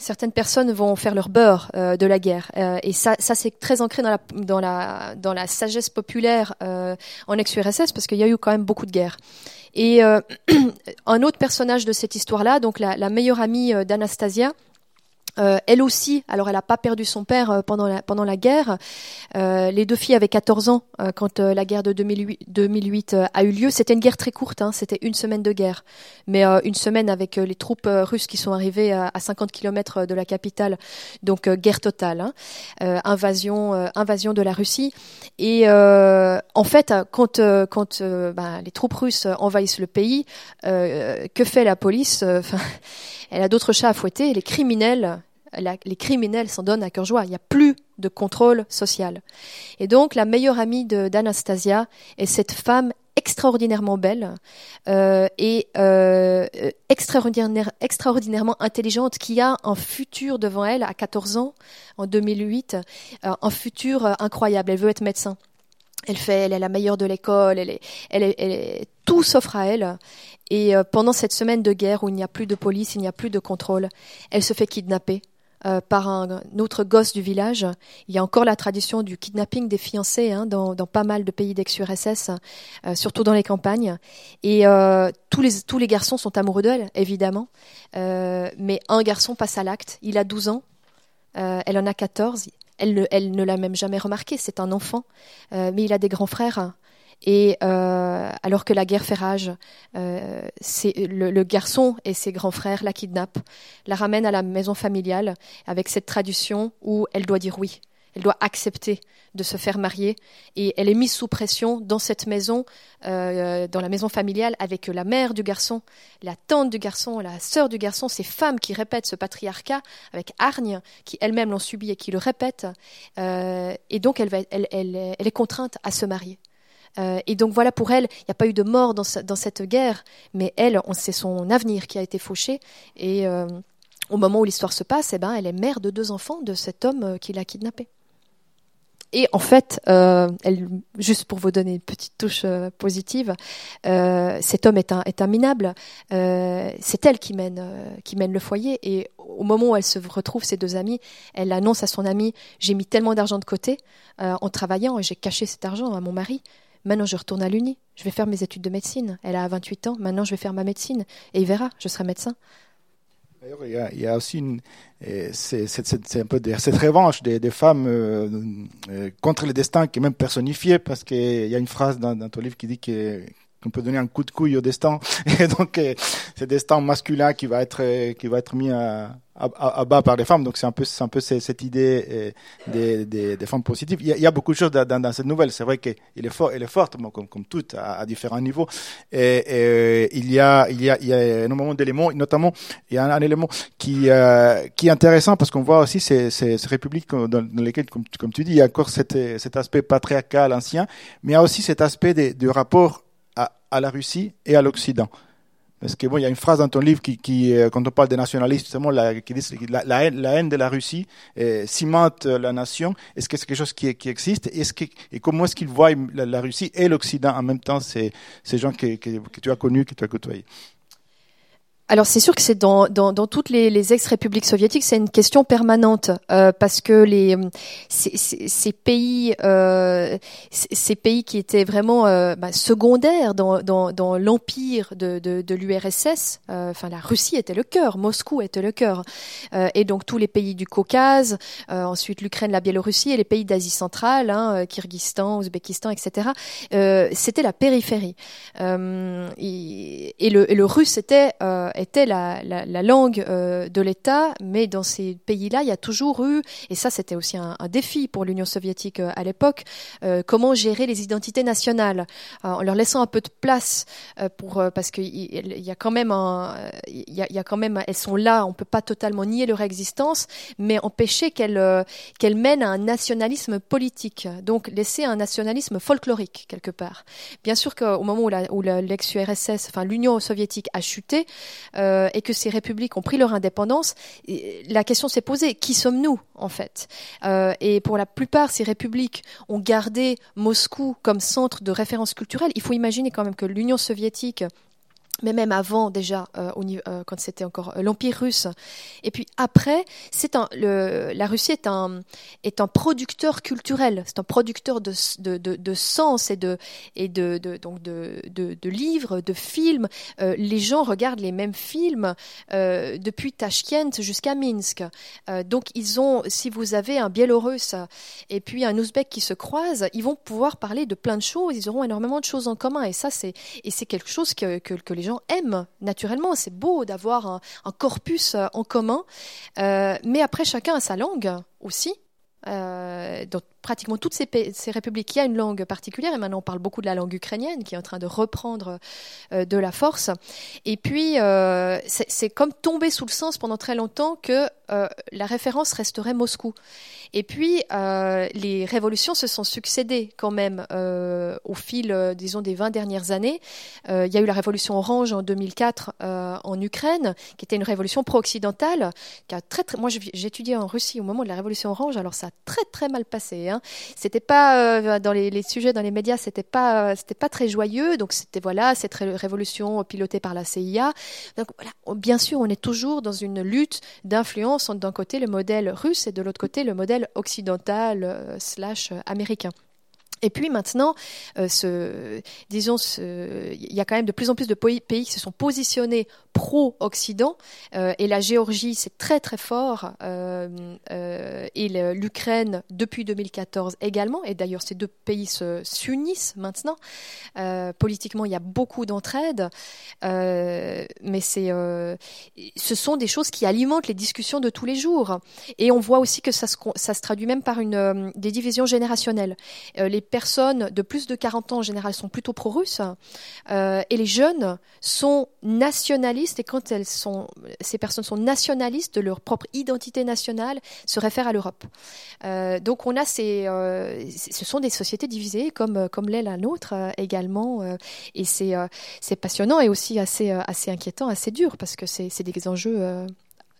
certaines personnes vont faire leur beurre euh, de la guerre. Euh, et ça, ça c'est très ancré dans la, dans la, dans la sagesse populaire euh, en ex-URSS, parce qu'il y a eu quand même beaucoup de guerres. Et (clears throat) un autre personnage de cette histoire-là, donc la, la meilleure amie d'Anastasia, euh, elle aussi, alors elle n'a pas perdu son père euh, pendant, la, pendant la guerre. Euh, les deux filles avaient 14 ans quand la guerre de 2008, 2008 a eu lieu. C'était une guerre très courte, hein, c'était une semaine de guerre. Mais une semaine avec les troupes russes qui sont arrivées à, 50 km de la capitale. Donc guerre totale, hein. invasion, invasion de la Russie. Et en fait, quand, quand bah, les troupes russes envahissent le pays, que fait la police Elle a d'autres chats à fouetter. Les criminels les criminels s'en donnent à cœur joie. Il n'y a plus de contrôle social. Et donc, la meilleure amie d'Anastasia est cette femme extraordinairement belle euh, et euh, extraordinaire, extraordinairement intelligente, qui a un futur devant elle à 14 ans, en 2008, euh, un futur incroyable. Elle veut être médecin. Elle fait, elle est la meilleure de l'école, elle est, elle est, elle est, tout s'offre à elle. Et euh, pendant cette semaine de guerre où il n'y a plus de police, il n'y a plus de contrôle, elle se fait kidnapper. Euh, par un, autre gosse du village. Il y a encore la tradition du kidnapping des fiancés hein, dans, dans, pas mal de pays d'ex-URSS, euh, surtout dans les campagnes. Et tous, les, tous les garçons sont amoureux d'elle, évidemment. mais un garçon passe à l'acte. Il a 12 ans, elle en a 14. Elle ne, l'a même jamais remarqué, c'est un enfant. mais il a des grands frères et euh, alors que la guerre fait rage, euh, le, le, garçon et ses grands frères la kidnappent, la ramènent à la maison familiale avec cette tradition où elle doit dire oui. Elle doit accepter de se faire marier et elle est mise sous pression dans cette maison, euh, dans la maison familiale, avec la mère du garçon, la tante du garçon, la sœur du garçon, ces femmes qui répètent ce patriarcat avec hargne, qui elles-mêmes l'ont subi et qui le répètent. Euh, et donc elle, est contrainte à se marier. Euh, et donc voilà, pour elle, il n'y a pas eu de mort dans, cette guerre, mais elle, c'est son avenir qui a été fauché. Et au moment où l'histoire se passe, eh ben, elle est mère de deux enfants de cet homme qui l'a kidnappée. Et en fait, euh, elle, juste pour vous donner une petite touche euh, positive, euh, cet homme est un, est un minable. c'est elle qui mène, qui mène le foyer. Et au moment où elle se retrouve, ses deux amis, elle annonce à son ami J'ai mis tellement d'argent de côté en travaillant et j'ai caché cet argent à mon mari. Maintenant, je retourne à l'Uni. Je vais faire mes études de médecine. Elle a 28 ans. Maintenant, je vais faire ma médecine. Et il verra, je serai médecin. D'ailleurs, il y, a, aussi une, c'est, un peu cette revanche des, femmes euh, euh, contre le destin qui est même personnifiée parce qu'il y a une phrase dans ton livre qui dit que qu'on peut donner un coup de couille au destin (laughs) et donc euh, c'est destin masculin qui va être qui va être mis à, à, bas par les femmes. Donc c'est un peu, c'est un peu cette idée euh, des, des, des, femmes positives. Il y, a, il y, a, beaucoup de choses dans, dans, cette nouvelle. C'est vrai qu'elle est forte, elle est forte, comme, comme toutes, à, à différents niveaux. Et, et, euh, il y a, il y a, il y a énormément d'éléments, notamment il y a un, élément qui, euh, qui est intéressant parce qu'on voit aussi ces, ces, ces républiques dans, lesquelles, comme, comme tu dis, il y a encore cet, cet aspect patriarcal ancien, mais il y a aussi cet aspect du rapport à, la Russie et à l'Occident. Parce que bon, il y a une phrase dans ton livre qui, euh, quand on parle des nationalistes, justement, la, qui dit la, la, haine, de la Russie euh, cimente la nation. Est-ce que c'est quelque chose qui, existe? Et comment est-ce qu'ils voient la, Russie et l'Occident en même temps, ces, gens que, que tu as connus, que tu as côtoyés? Alors c'est sûr que c'est dans, dans, dans, toutes les, les ex-républiques soviétiques, c'est une question permanente euh, parce que les ces, ces pays euh, ces pays qui étaient vraiment euh, bah, secondaires dans, dans, dans l'empire de, de, de l'URSS, euh, enfin la Russie était le cœur, Moscou était le cœur, euh, et donc tous les pays du Caucase, ensuite l'Ukraine, la Biélorussie et les pays d'Asie centrale, hein, Kyrgyzstan, Ouzbékistan, etc. c'était la périphérie et, le, et le russe était était la, la, la langue euh, de l'État, mais dans ces pays-là, il y a toujours eu, et ça c'était aussi un, un, défi pour l'Union soviétique euh, à l'époque, euh, comment gérer les identités nationales, en leur laissant un peu de place pour, parce qu'il y, y, a quand même un, il y a, y a, quand même, elles sont là, on peut pas totalement nier leur existence, mais empêcher qu'elles qu'elles mènent à un nationalisme politique, donc laisser un nationalisme folklorique quelque part. Bien sûr qu'au moment où l'ex-URSS, enfin l'Union soviétique a chuté, euh, et que ces républiques ont pris leur indépendance, la question s'est posée qui sommes-nous en fait? Euh, Et pour la plupart, ces républiques ont gardé Moscou comme centre de référence culturelle. Il faut imaginer quand même que l'Union soviétique mais même avant déjà, euh, euh, quand c'était encore euh, l'Empire russe. Et puis après, c'est le, la Russie est un, est un producteur culturel, c'est un producteur de, de, de, sens et de, et de, donc de, de, livres, de films. Les gens regardent les mêmes films depuis Tashkent jusqu'à Minsk. Donc ils ont, si vous avez un Biélorusse et puis un Ouzbek qui se croisent, ils vont pouvoir parler de plein de choses, ils auront énormément de choses en commun. Et ça, c'est, et c'est quelque chose que, que, que les gens aiment naturellement. C'est beau d'avoir un, corpus euh, en commun, euh, mais après chacun a sa langue aussi. Euh, pratiquement toutes ces, républiques qui a une langue particulière, et maintenant on parle beaucoup de la langue ukrainienne qui est en train de reprendre euh, de la force. Et puis, euh, c'est comme tomber sous le sens pendant très longtemps que euh, la référence resterait Moscou. Et puis, les révolutions se sont succédées quand même au fil, disons, des 20 dernières années. Il y a eu la révolution orange en 2004 en Ukraine, qui était une révolution pro-occidentale, très, très moi j'étudiais en Russie au moment de la révolution orange, alors ça a très très mal passé. Hein. C'était pas dans les, sujets dans les médias, c'était pas c'était pas très joyeux. Donc c'était voilà cette révolution pilotée par la CIA. Bien sûr, on est toujours dans une lutte d'influence entre d'un côté le modèle russe et de l'autre côté le modèle occidental euh, slash américain. Et puis maintenant, euh, ce, disons, ce, il y a quand même de plus en plus de pays, qui se sont positionnés pro-Occident, euh, et la Géorgie, c'est très très fort, euh, euh et l'Ukraine depuis 2014 également, et d'ailleurs ces deux pays s'unissent maintenant. Euh, politiquement, il y a beaucoup d'entraide, mais c'est, ce sont des choses qui alimentent les discussions de tous les jours. Et on voit aussi que ça se, ça se traduit même par une, des divisions générationnelles. les personnes de plus de 40 ans en général sont plutôt pro-russes euh, et les jeunes sont nationalistes et quand elles sont, ces personnes sont nationalistes de leur propre identité nationale, se réfèrent à l'Europe. Euh, donc on a ces, euh, ce sont des sociétés divisées comme comme l'est la nôtre également et c'est c'est passionnant et aussi assez assez inquiétant, assez dur parce que c'est c'est des enjeux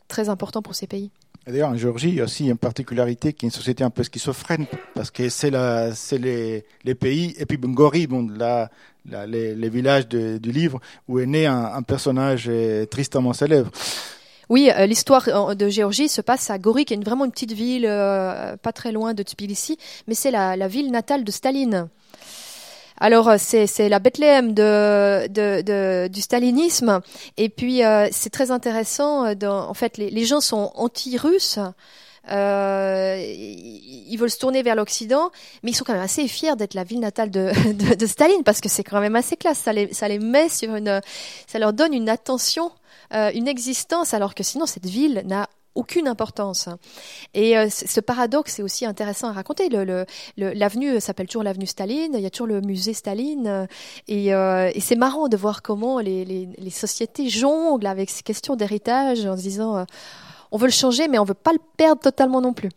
très importants pour ces pays. D'ailleurs, en Géorgie, il y a aussi une particularité qui est une société un peu schizophrène, parce que c'est les, pays, et puis Bungori, bon, la, les, villages du livre, où est né un, personnage euh, tristement célèbre. Oui, euh, l'histoire euh, de Géorgie se passe à Gori, qui est vraiment une petite ville pas très loin de Tbilissi, mais c'est la ville natale de Staline. Alors euh, c'est la Bethléem de, de, de, du stalinisme. Et puis euh, c'est très intéressant. Euh, dans, en fait, les, les gens sont anti-russes. Euh, ils veulent se tourner vers l'Occident, mais ils sont quand même assez fiers d'être la ville natale de, (laughs) de, de Staline parce que c'est quand même assez classe. Ça les, ça les met sur une, ça leur donne une attention, euh, une existence, alors que sinon cette ville n'a aucune importance. Et euh, ce paradoxe est aussi intéressant à raconter. L'avenue le, le, s'appelle toujours l'avenue Staline, il y a toujours le musée Staline, et, euh, c'est marrant de voir comment les, sociétés jonglent avec ces questions d'héritage en se disant euh, on veut le changer, mais on veut pas le perdre totalement non plus.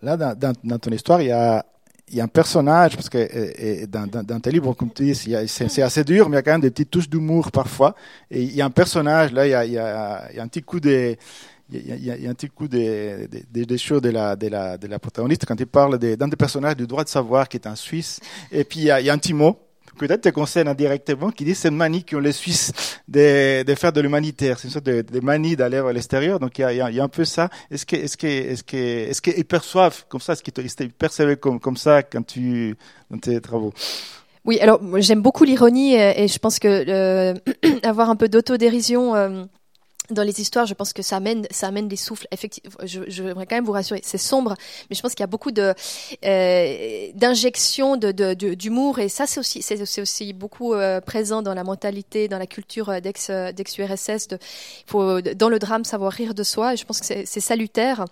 Là, dans ton histoire, il y a il y a un personnage, parce que dans, dans, dans, tes livres, comme tu dis, c'est assez dur, mais il y a quand même des petites touches d'humour parfois. Et il y a un personnage, là, il y a, il y a, il y a un petit coup de... Il y, a, il y a un petit coup des de, de, choses de la, de, la, de la protagoniste quand il parle d'un des personnages du droit de savoir qui est un Suisse. Et puis il y a, il y a un petit mot peut-être te concerne indirectement, qui dit c'est une manie qu'ont les Suisses de, faire de l'humanitaire. C'est une sorte de, manie d'aller vers l'extérieur. Donc il y a, un peu ça. Est-ce que, est-ce que, est-ce que, est-ce qu'ils perçoivent comme ça, est-ce qu'ils perçoivent comme, comme ça quand tu, dans tes travaux? Oui, alors j'aime beaucoup l'ironie et, et, je pense que euh, (clears throat) avoir un peu d'autodérision euh, dans les histoires, je pense que ça amène, ça amène des souffles. Effectivement, je, je voudrais quand même vous rassurer, c'est sombre, mais je pense qu'il y a beaucoup de euh, d'injections de, de, d'humour et ça c'est aussi c'est, aussi beaucoup euh, présent dans la mentalité, dans la culture euh, d'ex d'ex URSS. De, faut dans le drame savoir rire de soi. Et je pense que c'est, salutaire.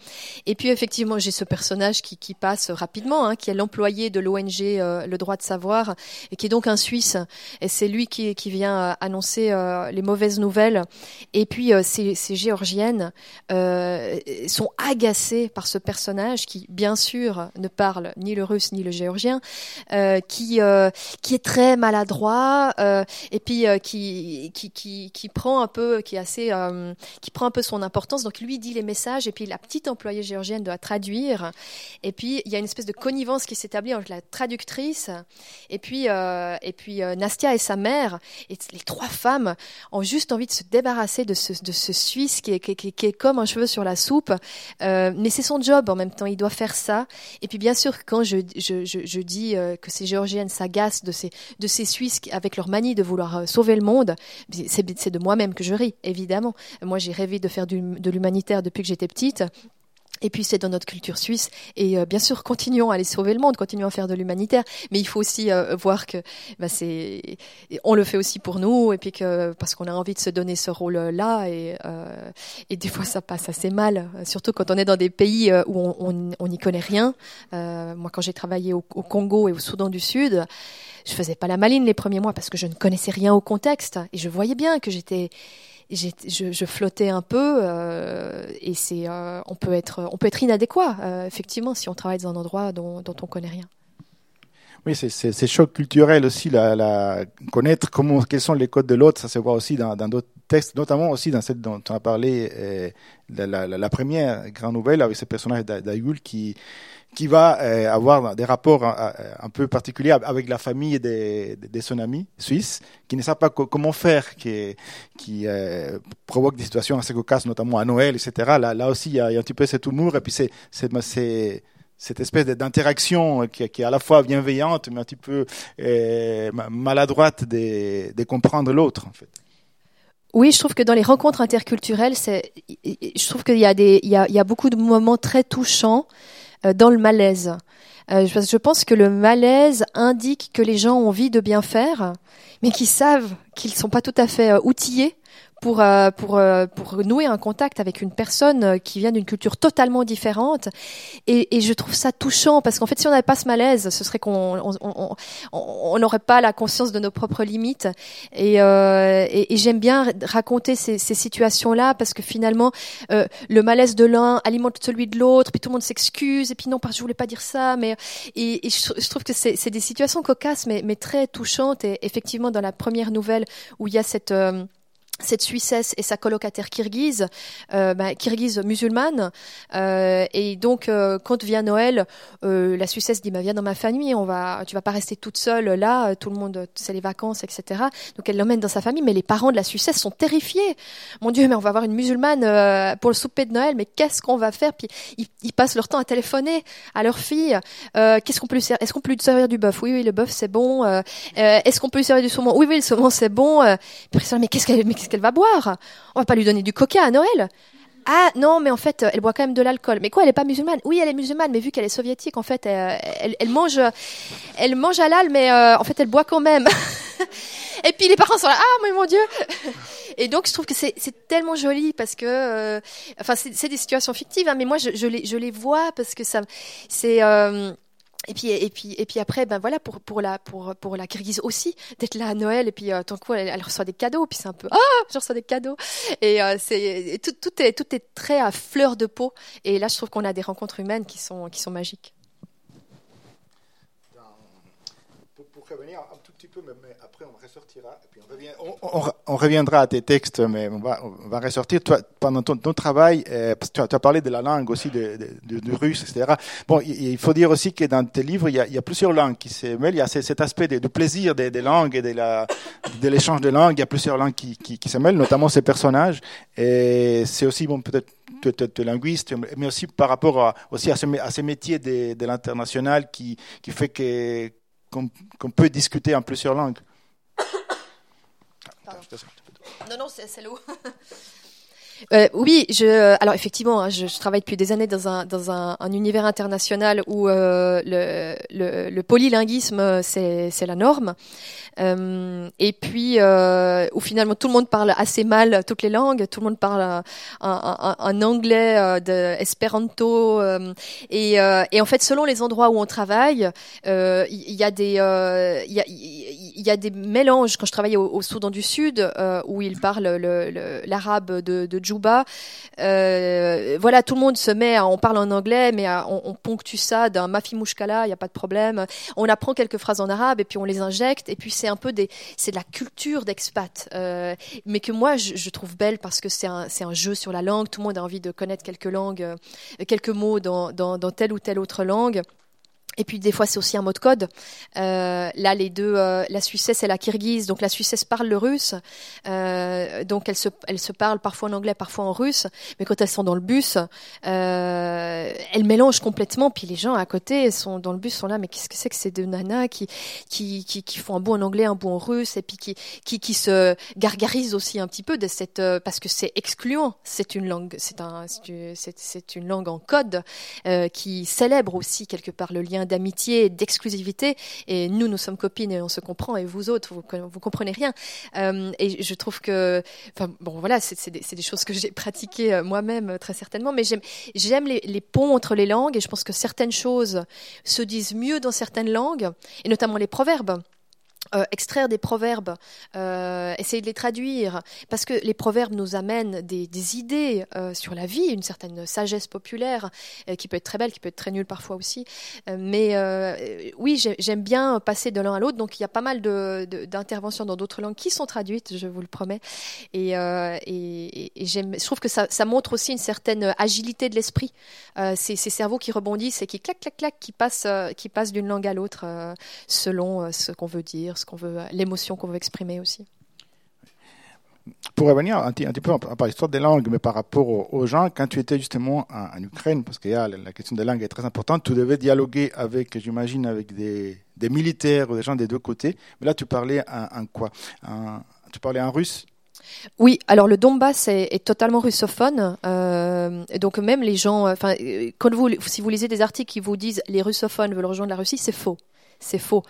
Et puis effectivement, j'ai ce personnage qui, qui passe rapidement, hein, qui est l'employé de l'ONG euh, Le Droit de Savoir et qui est donc un Suisse. Et c'est lui qui, qui vient euh, annoncer euh, les mauvaises nouvelles. Et puis ces, géorgiennes euh, sont agacées par ce personnage qui, bien sûr, ne parle ni le russe ni le géorgien, euh, qui euh, qui est très maladroit et puis qui, qui, qui prend un peu, qui est assez, qui prend un peu son importance. Donc lui dit les messages et puis la petite employée géorgienne doit traduire. Et puis il y a une espèce de connivence qui s'établit entre la traductrice et puis et puis Nastia et sa mère. Et les trois femmes ont juste envie de se débarrasser de ce de ce Suisse qui est, comme un cheveu sur la soupe. Euh, mais c'est son job en même temps, il doit faire ça. Et puis bien sûr, quand je, je, je, dis euh, que ces Géorgiennes s'agacent de ces, de ces Suisses avec leur manie de vouloir euh, sauver le monde, c'est de moi-même que je ris, évidemment. Moi, j'ai rêvé de faire de l'humanitaire depuis que j'étais petite. Et puis c'est dans notre culture suisse. Et euh, bien sûr, continuons à aller sauver le monde, continuons à faire de l'humanitaire. Mais il faut aussi euh, voir que bah, c'est, on le fait aussi pour nous, et puis que parce qu'on a envie de se donner ce rôle-là. Et, euh, et des fois, ça passe assez mal, surtout quand on est dans des pays où on n'y connaît rien. moi, quand j'ai travaillé au, au, Congo et au Soudan du Sud, je faisais pas la maline les premiers mois parce que je ne connaissais rien au contexte, et je voyais bien que j'étais je, flottais un peu euh, et c'est euh, on peut être on peut être inadéquat euh, effectivement si on travaille dans un endroit dont, dont on connaît rien. Oui, c'est ces chocs culturels aussi, la, la, connaître comment, quels sont les codes de l'autre, ça se voit aussi dans d'autres textes, notamment aussi dans celle dont on a parlé, la, la, la, première grande nouvelle avec ce personnage d'Ayul qui, qui va euh, avoir des rapports un, un, peu particuliers avec la famille de, de, son ami suisse, qui ne savent pas comment faire, qui, qui euh, provoque des situations assez cocasses, notamment à Noël, etc. Là, là aussi, il y, a, y a un petit peu cet humour, et puis c'est cette espèce d'interaction qui, est à la fois bienveillante, mais un petit peu euh, maladroite de, comprendre l'autre, en fait. Oui, je trouve que dans les rencontres interculturelles, je trouve qu'il y y a, y a beaucoup de moments très touchants euh, dans le malaise. Euh, je pense que le malaise indique que les gens ont envie de bien faire, mais qui savent qu'ils sont pas tout à fait outillés pour euh, pour euh, pour nouer un contact avec une personne euh, qui vient d'une culture totalement différente. Et, et, je trouve ça touchant parce qu'en fait si on n'avait pas ce malaise ce serait qu'on on n'aurait pas la conscience de nos propres limites. Et, euh, et, j'aime bien raconter ces, ces situations là parce que finalement le malaise de l'un alimente celui de l'autre puis tout le monde s'excuse et puis non parce que je voulais pas dire ça mais et, je, trouve que c'est des situations cocasses mais mais très touchantes. Et effectivement dans la première nouvelle où il y a cette cette Suissesse et sa colocataire kirghize, euh, bah, kirghize musulmane, euh, et donc euh, quand vient Noël, euh, la Suissesse dit bah viens dans ma famille, on va, tu vas pas rester toute seule là, tout le monde, c'est les vacances, etc. Donc elle l'emmène dans sa famille, mais les parents de la Suissesse sont terrifiés. Mon Dieu, mais on va avoir une musulmane euh, pour le souper de Noël, mais qu'est-ce qu'on va faire? Puis ils, ils, passent leur temps à téléphoner à leur fille. Euh, qu'est-ce qu'on peut lui servir? Est-ce qu'on peut lui servir du bœuf? Oui, oui, le bœuf c'est bon. Est-ce qu'on peut lui servir du saumon? Oui, oui, le saumon c'est bon. Puis, mais qu'est-ce qu'elle qu'elle va boire? On va pas lui donner du coca à Noël. Ah non, mais en fait, elle boit quand même de l'alcool. Mais quoi, elle est pas musulmane? Oui, elle est musulmane, mais vu qu'elle est soviétique, en fait, elle, elle, mange, elle mange halal, mais euh, en fait, elle boit quand même. (laughs) Et puis les parents sont là, ah mais mon Dieu. Et donc je trouve que c'est tellement joli parce que, euh, enfin, c'est des situations fictives, hein, mais moi je, les vois parce que ça, c'est euh, et puis et puis et puis après ben voilà pour pour la pour pour la Kirghize aussi d'être là à Noël et puis euh, tant quoi elle, reçoit des cadeaux puis c'est un peu ah je reçois des cadeaux et euh, c'est tout tout est tout est très à fleur de peau et là je trouve qu'on a des rencontres humaines qui sont qui sont magiques. Pour, pour revenir petit peu mais, après on ressortira on, reviendra à tes textes mais on va ressortir. Toi pendant ton, travail euh, tu as, parlé de la langue aussi de, de, de, de russe etc bon il, faut dire aussi que dans tes livres il y a, plusieurs langues qui se mêlent. Il y a cet aspect de, de plaisir des, langues et de de l'échange de langues. Il y a plusieurs langues qui, se mêlent notamment ces personnages. Et c'est aussi bon peut-être tu es linguiste, mais aussi par rapport à, ce, à ces métiers de, de l'international qui fait que qu'on qu peut discuter en plusieurs langues. Non, non, c'est l'eau. (laughs) Euh, oui, je, alors effectivement, hein, je, je, travaille depuis des années dans un, dans un, un univers international où euh, le, le, le, polylinguisme, c'est la norme. Euh, et puis, euh, où finalement tout le monde parle assez mal toutes les langues, tout le monde parle un, un, un anglais euh, de espéranto. Euh, et, et, en fait, selon les endroits où on travaille, il y, a des, y, a, y a des mélanges. Quand je travaillais au, Soudan du Sud, où ils parlent l'arabe de, de Juba, voilà, tout le monde se met, on parle en anglais, mais on, on ponctue ça d'un mafi mouchkala, il n'y a pas de problème. On apprend quelques phrases en arabe et puis on les injecte, et puis c'est un peu des, c'est de la culture d'expat, euh, mais que moi je, trouve belle parce que c'est un, jeu sur la langue. Tout le monde a envie de connaître quelques langues, euh, quelques mots dans telle ou telle autre langue. Et puis des fois c'est aussi un mot de code. Euh, là les deux, euh, la Suissesse et la Kirghize. Donc la Suissesse parle le russe, euh, donc elles se, elles se parlent parfois en anglais, parfois en russe. Mais quand elles sont dans le bus, euh, elles mélangent complètement. Puis les gens à côté sont dans le bus sont là, mais qu'est-ce que c'est que ces deux nanas qui, qui, qui, font un bout en anglais, un bout en russe, et puis qui, qui, qui se gargarisent aussi un petit peu de cette, euh, parce que c'est excluant. C'est une langue, c'est un, c'est une langue en code euh, qui célèbre aussi quelque part le lien d'amitié, d'exclusivité. Et nous, nous sommes copines et on se comprend. Et vous autres, vous, vous comprenez rien. Euh, et je trouve que, bon, voilà, c'est des, choses que j'ai pratiquées euh, moi-même euh, très certainement. Mais j'aime, les ponts entre les langues. Et je pense que certaines choses se disent mieux dans certaines langues, et notamment les proverbes. Euh, extraire des proverbes, euh, essayer de les traduire, parce que les proverbes nous amènent des, idées euh, sur la vie, une certaine sagesse populaire, qui peut être très belle, qui peut être très nulle parfois aussi. Mais oui, j'aime bien passer de l'un à l'autre, donc il y a pas mal d'interventions dans d'autres langues qui sont traduites, je vous le promets. Et, je trouve que ça, montre aussi une certaine agilité de l'esprit, ces, cerveaux qui rebondissent et qui clac, clac, clac, qui qui passent d'une langue à l'autre selon ce qu'on veut dire ce qu'on veut, l'émotion qu'on veut exprimer aussi. Pour revenir un, petit, un petit peu par l'histoire des langues, mais par rapport aux, gens, quand tu étais justement en, Ukraine, parce que la, la question des langues est très importante, tu devais dialoguer avec, j'imagine, avec des, des, militaires ou des gens des deux côtés. Mais là, tu parlais en, quoi? Tu parlais en russe? Oui, alors le Donbass est, est totalement russophone, euh, donc même les gens, enfin, quand vous, si vous lisez des articles qui vous disent les russophones veulent rejoindre la Russie, c'est faux, c'est faux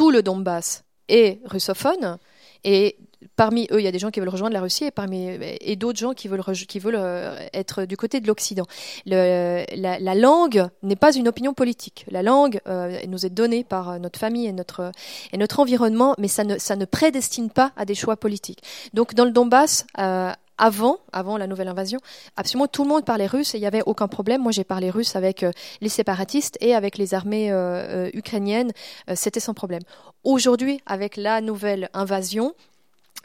tout le Donbass est russophone. Et parmi eux, il y a des gens qui veulent rejoindre la Russie et, et d'autres gens qui veulent, qui veulent euh, être du côté de l'Occident. La, la, langue n'est pas une opinion politique. La langue euh, nous est donnée par notre famille et notre, et notre environnement, mais ça ne, ça ne prédestine pas à des choix politiques. Donc dans le Donbass, euh, avant, avant la nouvelle invasion, absolument tout le monde parlait russe et il n'y avait aucun problème. Moi, j'ai parlé russe avec euh, les séparatistes et avec les armées euh, euh, ukrainiennes. C'était sans problème. Aujourd'hui, avec la nouvelle invasion,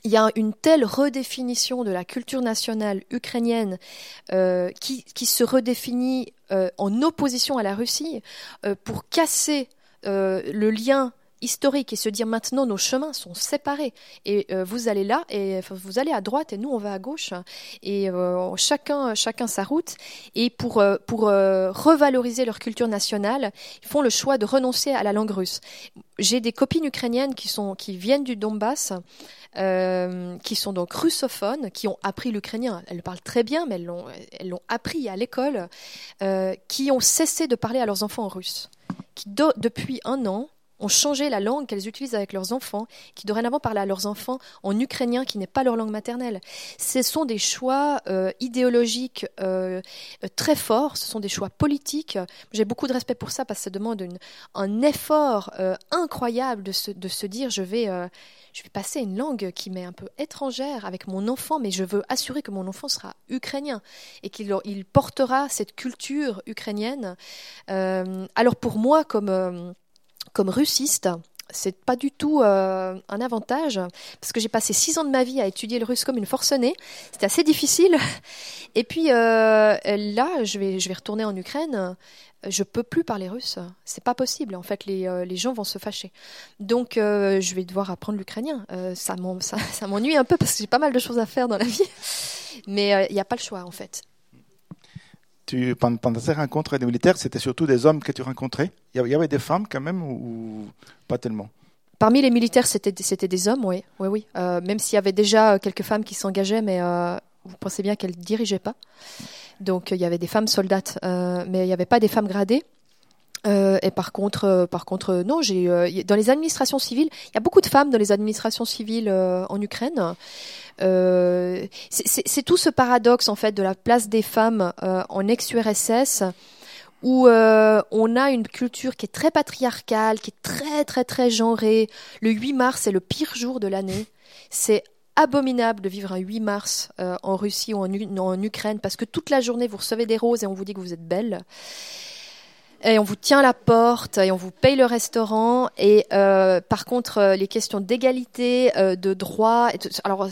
il y a une telle redéfinition de la culture nationale ukrainienne qui, qui, se redéfinit en opposition à la Russie pour casser le lien historique et se dire maintenant nos chemins sont séparés. Et euh, vous allez là et vous allez à droite et nous on va à gauche. Et euh, chacun chacun sa route. Et pour euh, pour revaloriser leur culture nationale ils font le choix de renoncer à la langue russe. J'ai des copines ukrainiennes qui sont qui viennent du Donbass qui sont donc russophones qui ont appris l'ukrainien. Elles le parlent très bien mais elles l'ont elles l'ont appris à l'école qui ont cessé de parler à leurs enfants en russe. Qui depuis un an ont changé la langue qu'elles utilisent avec leurs enfants, qui dorénavant parlent à leurs enfants en ukrainien qui n'est pas leur langue maternelle. Ce sont des choix euh, idéologiques euh, très forts, ce sont des choix politiques. J'ai beaucoup de respect pour ça parce que ça demande un effort euh, incroyable de se, de se, dire je vais, je vais passer une langue qui m'est un peu étrangère avec mon enfant, mais je veux assurer que mon enfant sera ukrainien et qu'il il portera cette culture ukrainienne. alors pour moi, comme comme russiste, c'est pas du tout euh, un avantage parce que j'ai passé six ans de ma vie à étudier le russe comme une forcenée. C'était assez difficile. (laughs) Et puis euh, là, je vais, je vais retourner en Ukraine. Je peux plus parler russe. C'est pas possible. En fait, les, euh, les gens vont se fâcher. Donc, je vais devoir apprendre l'ukrainien. (laughs) ça m'ennuie un peu parce que j'ai pas mal de choses à faire dans la (laughs) vie. Mais il n'y a pas le choix, en fait tu, pendant ces rencontres des militaires, c'était surtout des hommes que tu rencontrais? Il y avait des femmes quand même ou, pas tellement? Parmi les militaires, c'était des hommes, oui. oui, oui. Euh, même s'il y avait déjà quelques femmes qui s'engageaient, mais euh, vous pensez bien qu'elles ne dirigeaient pas. Donc il y avait des femmes soldates, euh, mais il n'y avait pas des femmes gradées. Et par contre, par contre, non, j'ai dans les administrations civiles, il y a beaucoup de femmes dans les administrations civiles en Ukraine. Euh, c'est tout ce paradoxe en fait de la place des femmes euh, en ex-URSS où euh, on a une culture qui est très patriarcale, qui est très très très genrée. Le 8 mars est le pire jour de l'année. C'est abominable de vivre un 8 mars en Russie ou en, Ukraine parce que toute la journée vous recevez des roses et on vous dit que vous êtes belle. Et on vous tient la porte et on vous paye le restaurant. Et euh, par contre euh, les questions d'égalité euh, de droit et alors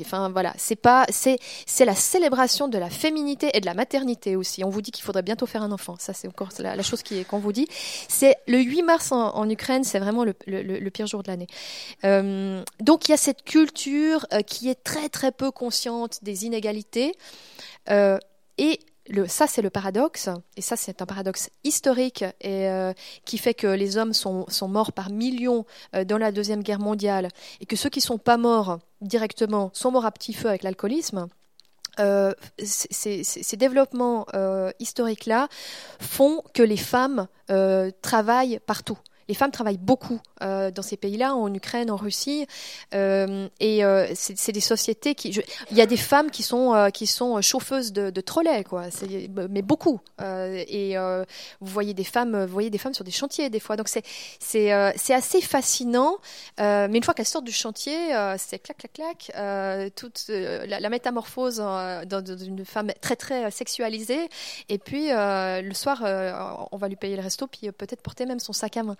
enfin voilà. C'est pas c'est c'est la célébration de la féminité et de la maternité aussi. On vous dit qu'il faudrait bientôt faire un enfant. Ça c'est encore la, chose qui est qu'on vous dit. C'est le 8 mars en, Ukraine c'est vraiment le, le, le, pire jour de l'année. Donc il y a cette culture qui est très très peu consciente des inégalités. Et ça, c'est le paradoxe, et ça, c'est un paradoxe historique euh, qui fait que les hommes sont, morts par millions euh, dans la Deuxième Guerre mondiale, et que ceux qui ne sont pas morts directement sont morts à petit feu avec l'alcoolisme. Euh, ces, développements historiques-là font que les femmes travaillent partout les femmes travaillent beaucoup euh, dans ces pays-là, en Ukraine, en Russie, euh, et euh, c'est des sociétés qui. il y a des femmes qui sont qui sont chauffeuses de, de trolleys, quoi. Mais beaucoup. Et vous voyez des femmes, vous voyez des femmes sur des chantiers des fois. Donc c'est c'est c'est assez fascinant. mais une fois qu'elles sortent du chantier, c'est clac clac clac. toute la, la, métamorphose dans, une femme très très sexualisée. Et puis le soir, on va lui payer le resto, puis peut-être porter même son sac à main.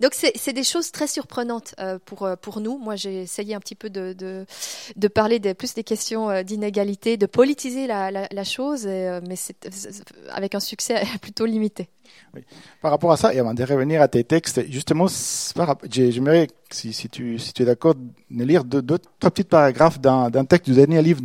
Donc c'est des choses très surprenantes euh, pour, euh, pour nous. Moi, j'ai essayé un petit peu de, de, parler plus des questions euh, d'inégalité, de politiser la, la, chose, mais c'est avec un succès (laughs) plutôt limité. Par rapport à ça, et avant de revenir à tes textes, justement, j'aimerais, si, si, tu, si tu es d'accord, lire deux, trois petits paragraphes d'un texte du dernier livre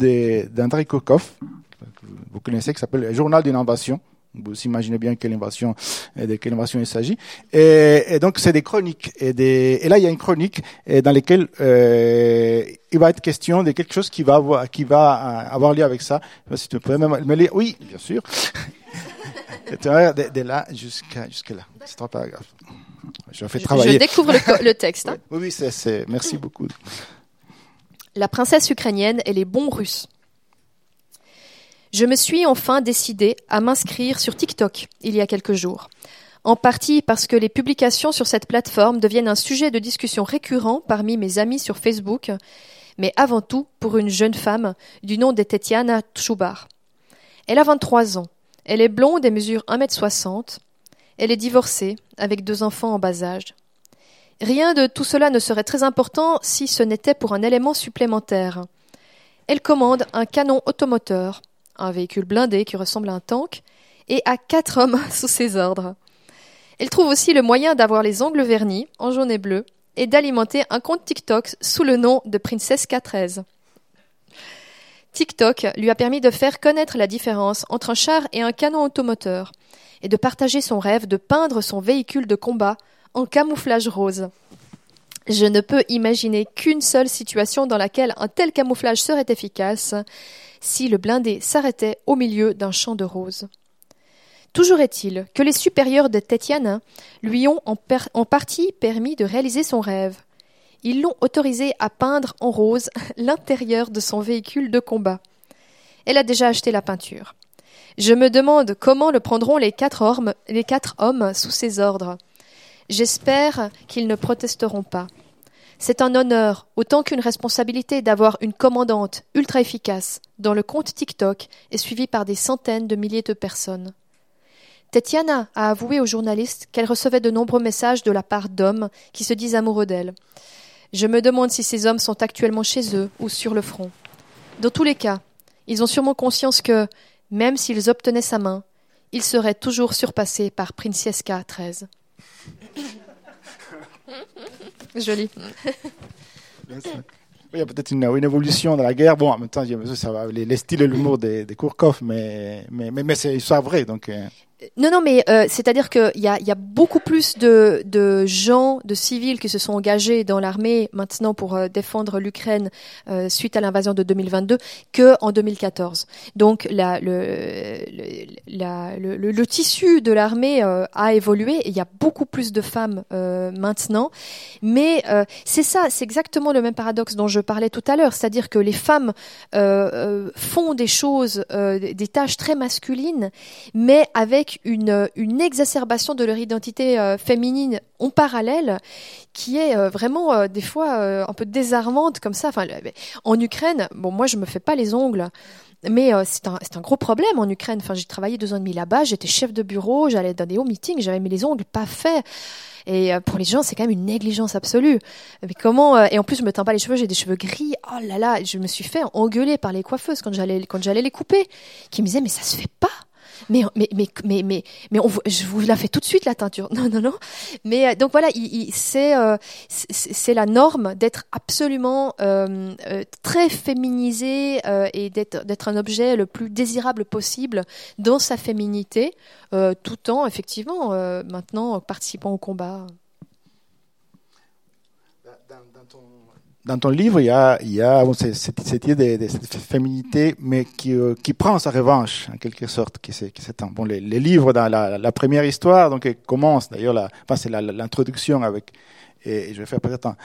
d'Andrei Kourkov, que vous connaissez, qui s'appelle Journal d'une invasion. Vous imaginez bien quelle invasion, de quelle invasion il s'agit. Et, et, donc, c'est des chroniques. Et, des, et là, il y a une chronique dans laquelle euh, il va être question de quelque chose qui va avoir, qui va avoir lieu avec ça. Si tu peux même me lire. Oui, bien sûr. (laughs) de, de là jusqu'à jusqu'à là. C'est trois paragraphes. Je, fais travailler. je découvre le, le texte. Hein. Oui, oui, c'est, merci beaucoup. La princesse ukrainienne et les bons russes. Je me suis enfin décidé à m'inscrire sur TikTok il y a quelques jours. En partie parce que les publications sur cette plateforme deviennent un sujet de discussion récurrent parmi mes amis sur Facebook, mais avant tout pour une jeune femme du nom de Tetiana Tchoubar. Elle a 23 ans. Elle est blonde et mesure 1m60. Elle est divorcée, avec deux enfants en bas âge. Rien de tout cela ne serait très important si ce n'était pour un élément supplémentaire. Elle commande un canon automoteur un véhicule blindé qui ressemble à un tank, et à quatre hommes (laughs) sous ses ordres. Elle trouve aussi le moyen d'avoir les ongles vernis, en jaune et bleu, et d'alimenter un compte TikTok sous le nom de Princesse K13. TikTok lui a permis de faire connaître la différence entre un char et un canon automoteur, et de partager son rêve de peindre son véhicule de combat en camouflage rose. Je ne peux imaginer qu'une seule situation dans laquelle un tel camouflage serait efficace, si le blindé s'arrêtait au milieu d'un champ de roses. Toujours est-il que les supérieurs de Tetiana lui ont en, partie permis de réaliser son rêve. Ils l'ont autorisé à peindre en rose (laughs) l'intérieur de son véhicule de combat. Elle a déjà acheté la peinture. Je me demande comment le prendront les quatre hommes sous ses ordres. J'espère qu'ils ne protesteront pas. C'est un honneur autant qu'une responsabilité d'avoir une commandante ultra efficace dont le compte TikTok est suivi par des centaines de milliers de personnes. Tetiana a avoué aux journalistes qu'elle recevait de nombreux messages de la part d'hommes qui se disent amoureux d'elle. Je me demande si ces hommes sont actuellement chez eux ou sur le front. Dans tous les cas, ils ont sûrement conscience que, même s'ils obtenaient sa main, ils seraient toujours surpassés par Princesca XIII. Joli. Il y a peut-être une, une, évolution dans la guerre. Bon, en même temps, ça va, les, les styles et l'humour des, des Kourkov, mais, mais, mais, mais c'est vrai. Donc, euh. Non, non, mais euh, c'est-à-dire qu'il y a, y a beaucoup plus de, de gens, de civils qui se sont engagés dans l'armée maintenant pour euh, défendre l'Ukraine euh, suite à l'invasion de 2022 que en 2014. Donc la, le, la, le, le, tissu de l'armée a évolué et il y a beaucoup plus de femmes maintenant. Mais c'est ça, c'est exactement le même paradoxe dont je parlais tout à l'heure, c'est-à-dire que les femmes font des choses, des tâches très masculines, mais avec une, exacerbation de leur identité euh, féminine en parallèle qui est euh, vraiment euh, des fois un peu désarmante comme ça. En Ukraine, bon, moi je me fais pas les ongles. mais c'est un, un, gros problème en Ukraine. Enfin, j'ai travaillé deux ans et demi là-bas, j'étais chef de bureau, j'allais dans des hauts meetings, j'avais mis les ongles pas faits. Et pour les gens, c'est quand même une négligence absolue. Mais comment Et en plus, je me teins pas les cheveux, j'ai des cheveux gris. Oh là là, je me suis fait engueuler par les coiffeuses quand j'allais quand j'allais les couper, qui me disaient mais ça se fait pas mais mais mais mais mais je vous la fais tout de suite la teinture. Non non non. Mais euh, donc voilà, il, c'est euh, c'est la norme d'être absolument euh, très féminisé et d'être d'être un objet le plus désirable possible dans sa féminité, tout en effectivement maintenant participant au combat. dans ton livre, il y a, il y a cette, idée de, cette féminité, mais qui, euh, qui prend sa revanche, en quelque sorte. Qui c'est bon, les, les, livres dans la, la, première histoire, donc, commence d'ailleurs, enfin, c'est l'introduction avec, et je vais faire peut-être un,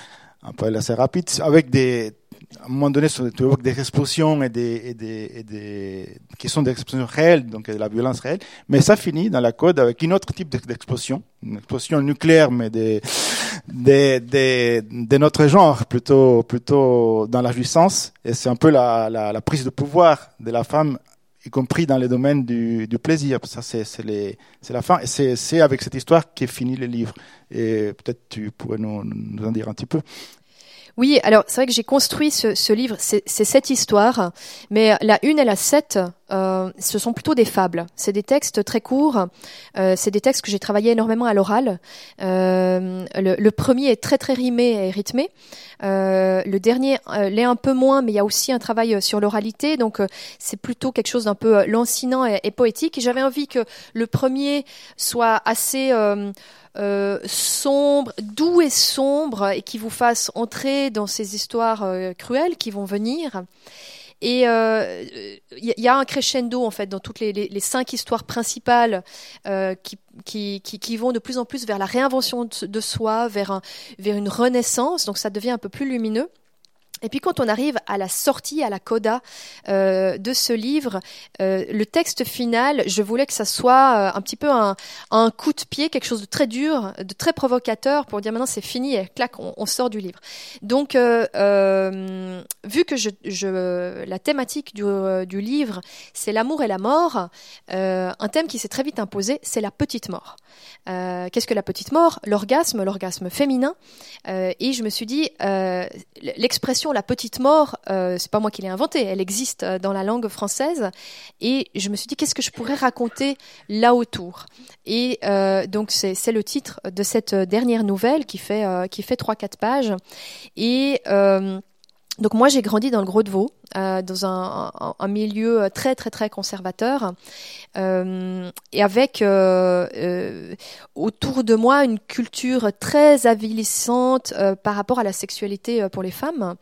un peu assez rapide, avec des, à un moment donné, tu évoques des explosions et des, et des, qui sont des explosions réelles, donc de la violence réelle, mais ça finit dans la code avec une autre type d'explosion, une explosion nucléaire, mais des, des, des, de notre genre, plutôt, plutôt dans la jouissance, et c'est un peu la, prise de pouvoir de la femme, y compris dans les domaines du, plaisir. Ça, c'est, la fin, et c'est, avec cette histoire qu'est fini le livre. Et peut-être tu pourrais nous en dire un petit peu. Oui, alors c'est vrai que j'ai construit ce, ce livre, c'est cette histoire, mais la une et la sept, euh, ce sont plutôt des fables. C'est des textes très courts, euh, c'est des textes que j'ai travaillé énormément à l'oral. Euh, le, le, premier est très très rimé et rythmé. Euh, le dernier euh, l'est un peu moins, mais il y a aussi un travail sur l'oralité, donc c'est plutôt quelque chose d'un peu lancinant et, poétique. J'avais envie que le premier soit assez euh, sombre, doux et sombre, et qui vous fasse entrer dans ces histoires cruelles qui vont venir. Et il euh, y, a un crescendo en fait dans toutes les, cinq histoires principales qui, qui, qui, qui, vont de plus en plus vers la réinvention de, soi, vers, vers une renaissance. Donc ça devient un peu plus lumineux. Et puis quand on arrive à la sortie, à la coda euh, de ce livre, euh, le texte final, je voulais que ça soit euh, un petit peu un, coup de pied, quelque chose de très dur, de très provocateur pour dire maintenant c'est fini et clac, on, sort du livre. Donc vu que la thématique du livre, c'est l'amour et la mort, un thème qui s'est très vite imposé, c'est la petite mort. Qu'est-ce que la petite mort? L'orgasme, l'orgasme féminin. et je me suis dit, l'expression la petite mort, euh, c'est pas moi qui l'ai inventée, elle existe euh, dans la langue française. Et je me suis dit, qu'est-ce que je pourrais raconter là autour? Et euh, donc c'est le titre de cette dernière nouvelle qui fait qui fait trois quatre pages. Et donc moi j'ai grandi dans le Gros de Vaud, euh, dans un, un, milieu très très très conservateur, euh, et avec euh, euh autour de moi une culture très avilissante euh, par rapport à la sexualité pour les femmes.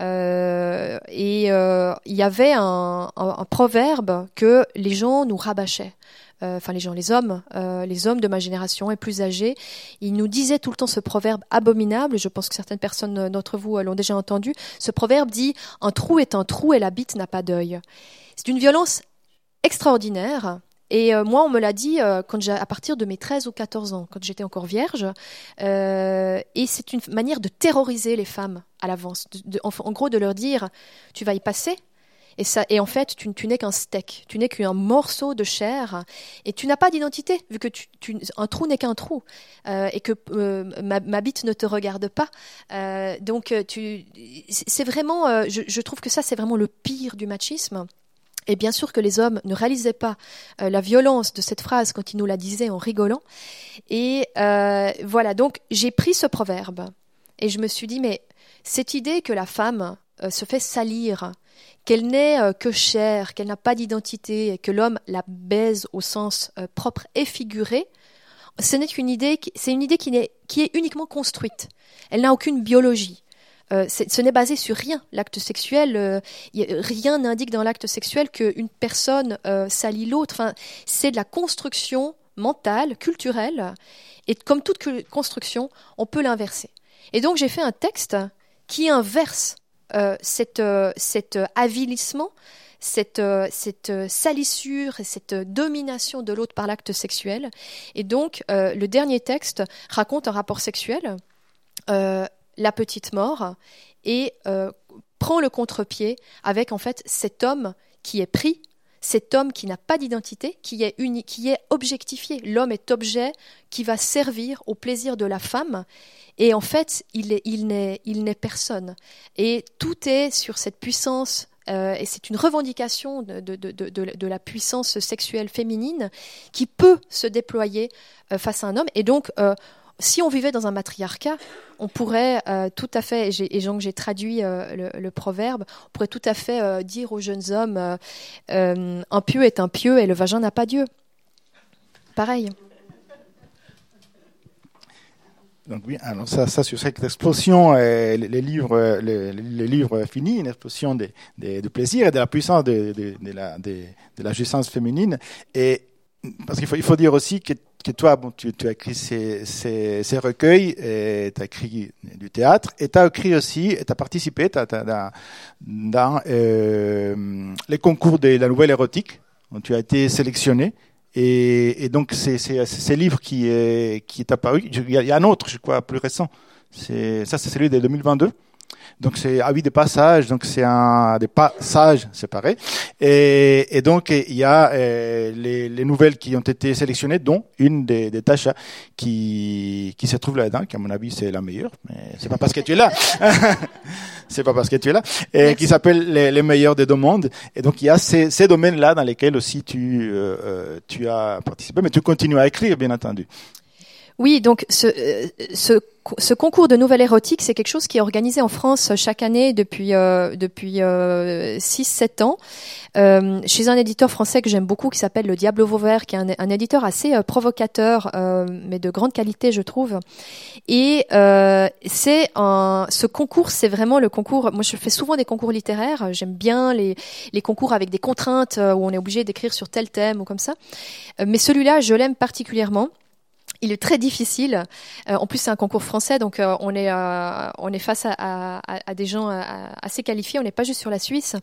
et il y avait un, un, proverbe que les gens nous rabâchaient. Euh, enfin les gens, les hommes, euh, les hommes de ma génération et plus âgés, ils nous disaient tout le temps ce proverbe abominable. Je pense que certaines personnes d'entre vous l'ont déjà entendu. Ce proverbe dit un trou est un trou et la bite n'a pas d'œil. C'est une violence extraordinaire. Et euh, moi, on me l'a dit euh, à partir de mes 13 ou 14 ans, quand j'étais encore vierge. Euh, et c'est une manière de terroriser les femmes à l'avance. En, gros, de leur dire, tu vas y passer, et, ça, et en fait, tu, n'es qu'un steak, tu n'es qu'un morceau de chair, et tu n'as pas d'identité, vu que un trou n'est qu'un trou, euh, et que euh, ma, bite ne te regarde pas. Euh, donc, tu, c'est vraiment, je, trouve que ça, c'est vraiment le pire du machisme. Et bien sûr que les hommes ne réalisaient pas la violence de cette phrase quand ils nous la disaient en rigolant. Et voilà, donc j'ai pris ce proverbe et je me suis dit, mais cette idée que la femme se fait salir qu'elle n'est euh, que chair, qu'elle n'a pas d'identité, et que l'homme la baise au sens euh, propre et figuré, ce n'est qu'une idée, c'est une idée qui, est, uniquement construite. Elle n'a aucune biologie. Euh, ce n'est basé sur rien. L'acte sexuel, rien n'indique dans l'acte sexuel qu'une personne euh, salit l'autre. Enfin, c'est de la construction mentale, culturelle, et comme toute construction, on peut l'inverser. Et donc j'ai fait un texte qui inverse euh, cette, euh, cet avilissement, cette, euh, cette salissure et cette domination de l'autre par l'acte sexuel. Et donc, le dernier texte raconte un rapport sexuel, la petite mort, et prend le contre-pied avec en fait cet homme qui est pris, cet homme qui n'a pas d'identité, qui est qui est objectifié. L'homme est objet qui va servir au plaisir de la femme. Et en fait, il n'est il n'est, personne. Et tout est sur cette puissance euh, et c'est une revendication de, de, de, de, la puissance sexuelle féminine qui peut se déployer euh, face à un homme. Et donc, euh, si on vivait dans un matriarcat, on pourrait euh, tout à fait, et, j'ai traduit euh, le, proverbe, on pourrait tout à fait euh, dire aux jeunes hommes, un pieu est un pieu et le vagin n'a pas Dieu. Pareil. Donc oui, alors ça, ça sur explosion, les, livres, les, livres finis, une explosion de, plaisir et de la puissance de, de, la, de, la jouissance féminine. Et parce qu'il faut, il faut dire aussi que que toi, bon, tu, tu as écrit ces, ces, ces recueils, tu as écrit du théâtre, et tu as écrit aussi, tu as participé dans, dans euh, les concours de la nouvelle érotique, où tu as été sélectionné. Et, et donc, c'est ces livres qui est, qui est apparu. Il y, a, un autre, je crois, plus récent. Ça, c'est celui de 2022. Donc c'est avis de passage, donc c'est un des passages séparés. Et, et donc il y a euh, les, les, nouvelles qui ont été sélectionnées, dont une des, des tâches qui qui se trouve là-dedans, qui à mon avis c'est la meilleure, mais c'est pas parce que tu es là. (laughs) c'est pas parce que tu es là, et qui s'appelle les, les, meilleurs des deux mondes. Et donc il y a ces, ces domaines-là dans lesquels aussi tu euh, euh tu as participé, mais tu continues à écrire, bien entendu. Oui, donc ce, euh, ce, ce concours de nouvelles érotiques, c'est quelque chose qui est organisé en France chaque année depuis euh, depuis euh, 6-7 ans euh, chez un éditeur français que j'aime beaucoup qui s'appelle Le Diable Vauvert, qui est un, un éditeur assez euh, provocateur, mais de grande qualité, je trouve. Et c'est un, ce concours, c'est vraiment le concours. Moi, je fais souvent des concours littéraires. J'aime bien les les concours avec des contraintes où on est obligé d'écrire sur tel thème ou comme ça. mais celui-là, je l'aime particulièrement. Il est très difficile. Euh, en plus, c'est un concours français, donc euh, on est euh, on est face à, des gens assez qualifiés. On n'est pas juste sur la Suisse.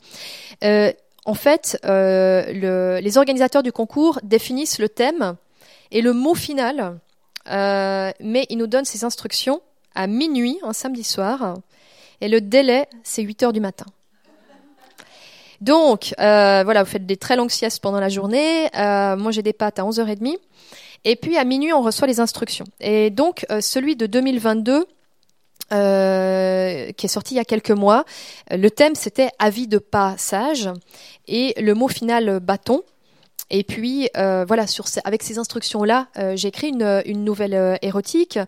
en fait, les organisateurs du concours définissent le thème et le mot final, mais ils nous donnent ces instructions à minuit un samedi soir, et le délai c'est 8 heures du matin. Donc, voilà, vous faites des très longues siestes pendant la journée. moi, j'ai des pâtes à 11h30. Et puis à minuit, on reçoit les instructions. Et donc euh, celui de 2022, euh, qui est sorti il y a quelques mois, euh, le thème c'était avis de passage et le mot final bâton. Et puis euh, voilà, sur avec ces instructions-là, euh, j'ai écrit une, nouvelle euh, érotique.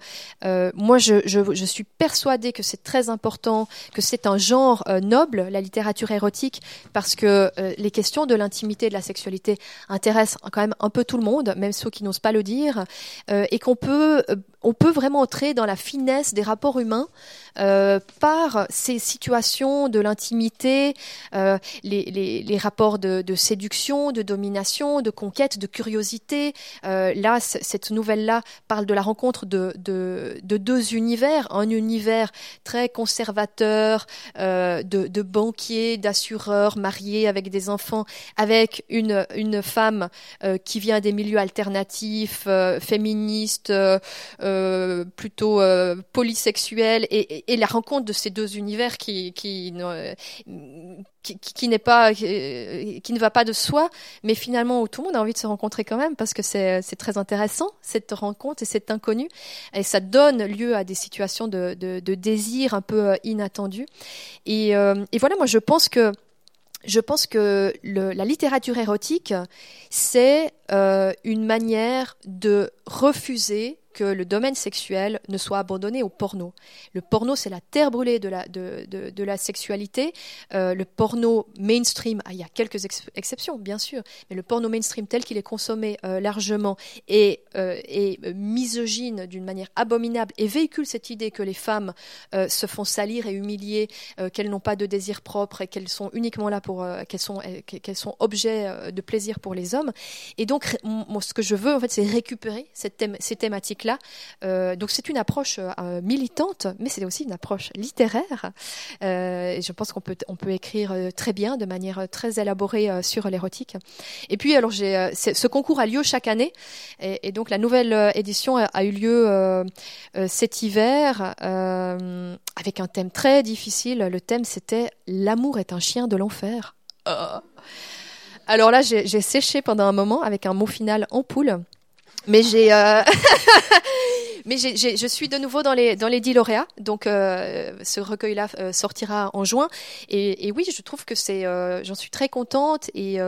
Euh, moi, je, je, je, suis persuadée que c'est très important, que c'est un genre noble, la littérature érotique, parce que les questions de l'intimité et de la sexualité intéressent quand même un peu tout le monde, même ceux qui n'osent pas le dire, et qu'on peut on peut vraiment entrer dans la finesse des rapports humains euh, par ces situations de l'intimité, euh, les, rapports de, séduction, de domination, de conquête, de curiosité. Euh, là, cette nouvelle-là parle de la rencontre de, de, de, deux univers, un univers très conservateur, de, banquiers, d'assureurs mariés avec des enfants, avec une, femme qui vient des milieux alternatifs, féministes, plutôt euh, polysexuel et, la rencontre de ces deux univers qui qui, qui, n'est pas qui, ne va pas de soi, mais finalement où tout le monde a envie de se rencontrer quand même parce que c'est c'est très intéressant cette rencontre et cet inconnu. Et ça donne lieu à des situations de de, désir un peu euh, inattendus et et voilà moi je pense que je pense que la littérature érotique, c'est euh, une manière de refuser que le domaine sexuel ne soit abandonné au porno. Le porno, c'est la terre brûlée de la, de, de, la sexualité. Euh, le porno mainstream, ah, il y a quelques exceptions, bien sûr, mais le porno mainstream tel qu'il est consommé euh, largement est, euh, misogyne d'une manière abominable et véhicule cette idée que les femmes se font salir et humilier, qu'elles n'ont pas de désir propre et qu'elles sont uniquement là pour qu'elles sont qu'elles sont objets de plaisir pour les hommes. Et donc, moi, ce que je veux, en fait, c'est récupérer cette ces thématiques époque-là. donc c'est une approche militante, mais c'est aussi une approche littéraire. et je pense qu'on peut, on peut écrire très bien, de manière très élaborée sur l'érotique. Et puis alors ce concours a lieu chaque année, et, donc la nouvelle édition a, eu lieu cet hiver avec un thème très difficile. Le thème c'était l'amour est un chien de l'enfer. Oh. Alors là, j'ai séché pendant un moment avec un mot final en poule. Mais j'ai euh, (laughs) Mais je suis de nouveau dans les, dans les 10 lauréats, donc euh, ce recueil-là euh, sortira en juin. Et, oui, je trouve que c'est, euh, j'en suis très contente. Et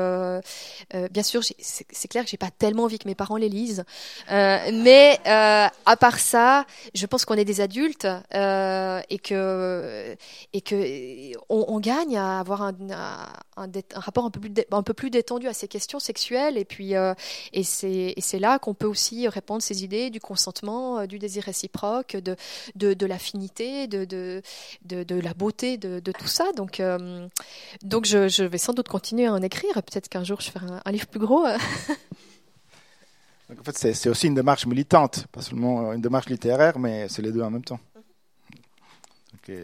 bien sûr, c'est clair que j'ai pas tellement envie que mes parents les lisent, mais à part ça, je pense qu'on est des adultes et que et que on, gagne à avoir un, un, rapport un peu plus un peu plus détendu à ces questions sexuelles. Et puis et c'est là qu'on peut aussi répondre ces idées du consentement du désir réciproque, de, de, l'affinité, de, de, de, la beauté de, tout ça. Donc, euh, donc je, vais sans doute continuer à en écrire. Peut-être qu'un jour je ferai un, livre plus gros. (laughs) donc en fait, c'est aussi une démarche militante, pas seulement une démarche littéraire, mais c'est les deux en même temps. je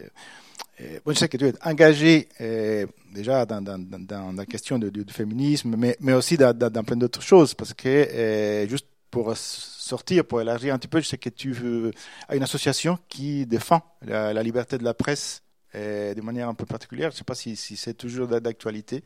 sais que tu es engagé déjà dans, dans, dans, la question du, féminisme, mais, mais aussi dans, dans plein d'autres choses, parce que juste pour sortir, pour élargir un petit peu, je sais que tu as une association qui défend la, liberté de la presse de manière un peu particulière. Je ne sais pas si, si c'est toujours d'actualité.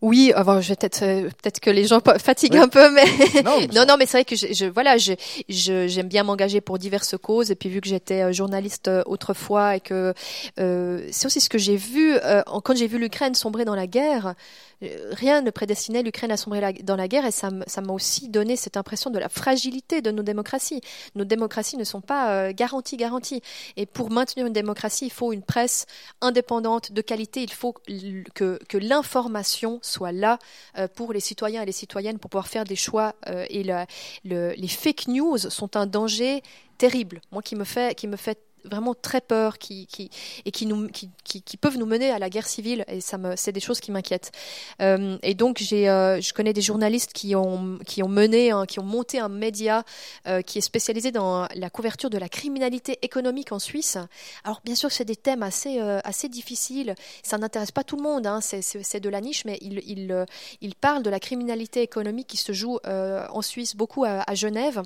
Oui, avant, je peut-être euh, peut-être que les gens fatiguent un peu, mais non, (laughs) non, mais c'est vrai que je, je voilà, je j'aime bien m'engager pour diverses causes. Et puis vu que j'étais euh, journaliste autrefois et que c'est aussi ce que j'ai vu quand j'ai vu l'Ukraine sombrer dans la guerre rien ne prédestinait l'Ukraine à sombrer dans la guerre et ça m'a aussi donné cette impression de la fragilité de nos démocraties. Nos démocraties ne sont pas euh, garanties, garanties. Et pour maintenir une démocratie, il faut une presse indépendante, de qualité. Il faut que, que l'information soit là euh, pour les citoyens et les citoyennes pour pouvoir faire des choix. Euh, et le, les fake news sont un danger terrible. Moi, qui me fait, qui me fait vraiment très peur, qui, et qui peuvent nous mener à la guerre civile. Et ça me, c'est des choses qui m'inquiètent. Euh, et donc j'ai, euh, je connais des journalistes qui ont, qui ont mené, qui ont monté un média euh, qui est spécialisé dans la couverture de la criminalité économique en Suisse. Alors bien sûr, c'est des thèmes assez, assez difficiles. Ça n'intéresse pas tout le monde. Hein. C'est, c'est, de la niche, mais il, il, il parle de la criminalité économique qui se joue en Suisse beaucoup à, à Genève.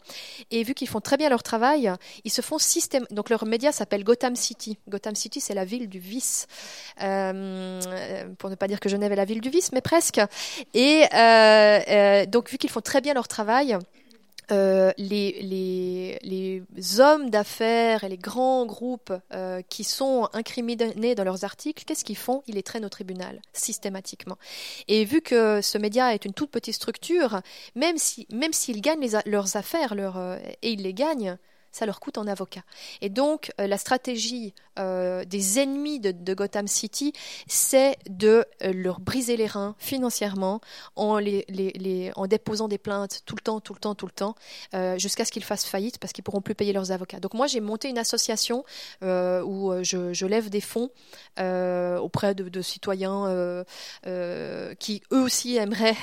Et vu qu'ils font très bien leur travail, ils se font système. Donc leur média s'appelle Gotham City. Gotham City, c'est la ville du vice. Euh, pour ne pas dire que Genève est la ville du vice, mais presque. Et euh, euh, donc, vu qu'ils font très bien leur travail, les, hommes d'affaires et les grands groupes qui sont incriminés dans leurs articles, qu'est-ce qu'ils font? Ils les traînent au tribunal, systématiquement. Et vu que ce média est une toute petite structure, même s'ils si, même gagnent leurs affaires et ils les gagnent, ça leur coûte en avocat. Et donc, euh, la stratégie euh, des ennemis de, Gotham City, c'est de euh, leur briser les reins financièrement en, déposant des plaintes tout le temps, tout le temps, tout le temps, jusqu'à ce qu'ils fassent faillite parce qu'ils pourront plus payer leurs avocats. Donc moi, j'ai monté une association où je, lève des fonds auprès de, citoyens qui, eux aussi, aimeraient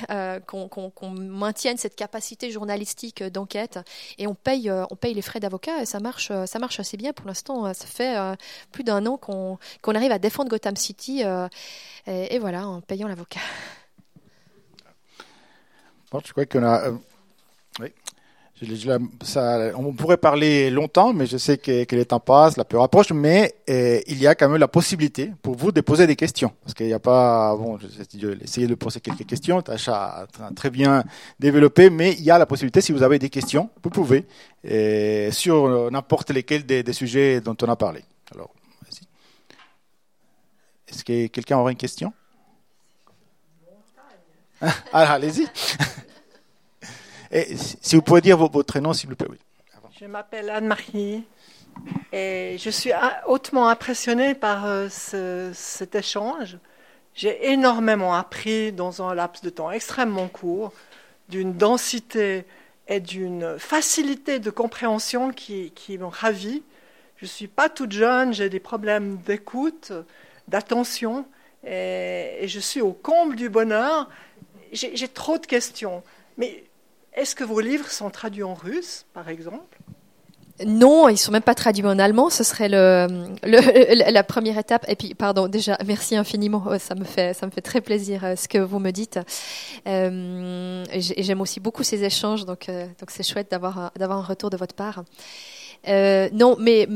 qu'on maintienne cette capacité journalistique d'enquête et on paye, les frais d'avocat et ça marche, euh, ça marche assez bien pour l'instant. Euh, ça fait euh, plus d'un an qu'on arrive à défendre Gotham City et, voilà, en payant l'avocat. Bon, je crois qu'on a. oui. Ça, on pourrait parler longtemps, mais je sais que, que le temps passe, la peur approche, mais euh, il y a quand même la possibilité pour vous de poser des questions. Parce qu'il n'y a pas, bon, j'ai essayé de poser quelques questions, Tacha a très bien développé, mais il y a la possibilité, si vous avez des questions, vous pouvez, euh, sur n'importe lesquels des, sujets dont on a parlé. Alors, vas-y. Est-ce que quelqu'un aura une question? Ah, Allez-y. (laughs) Et si vous pouvez dire votre nom, s'il vous plaît. Je m'appelle Anne-Marie et je suis hautement impressionnée par euh, cet échange. J'ai énormément appris dans un laps de temps extrêmement court, d'une densité et d'une facilité de compréhension qui, qui m'ont ravi. Je ne suis pas toute jeune, j'ai des problèmes d'écoute, d'attention, et, je suis au comble du bonheur. J'ai trop de questions, mais est-ce que vos livres sont traduits en russe, par exemple? Non, ils sont même pas traduits en allemand. Ce serait le, la première étape. Et puis, pardon, déjà, merci infiniment. Oh, ça me fait, ça me fait très plaisir euh, ce que vous me dites. Euh, j'aime aussi beaucoup ces échanges, donc, euh, donc c'est chouette d'avoir, d'avoir un retour de votre part. Euh, non, mais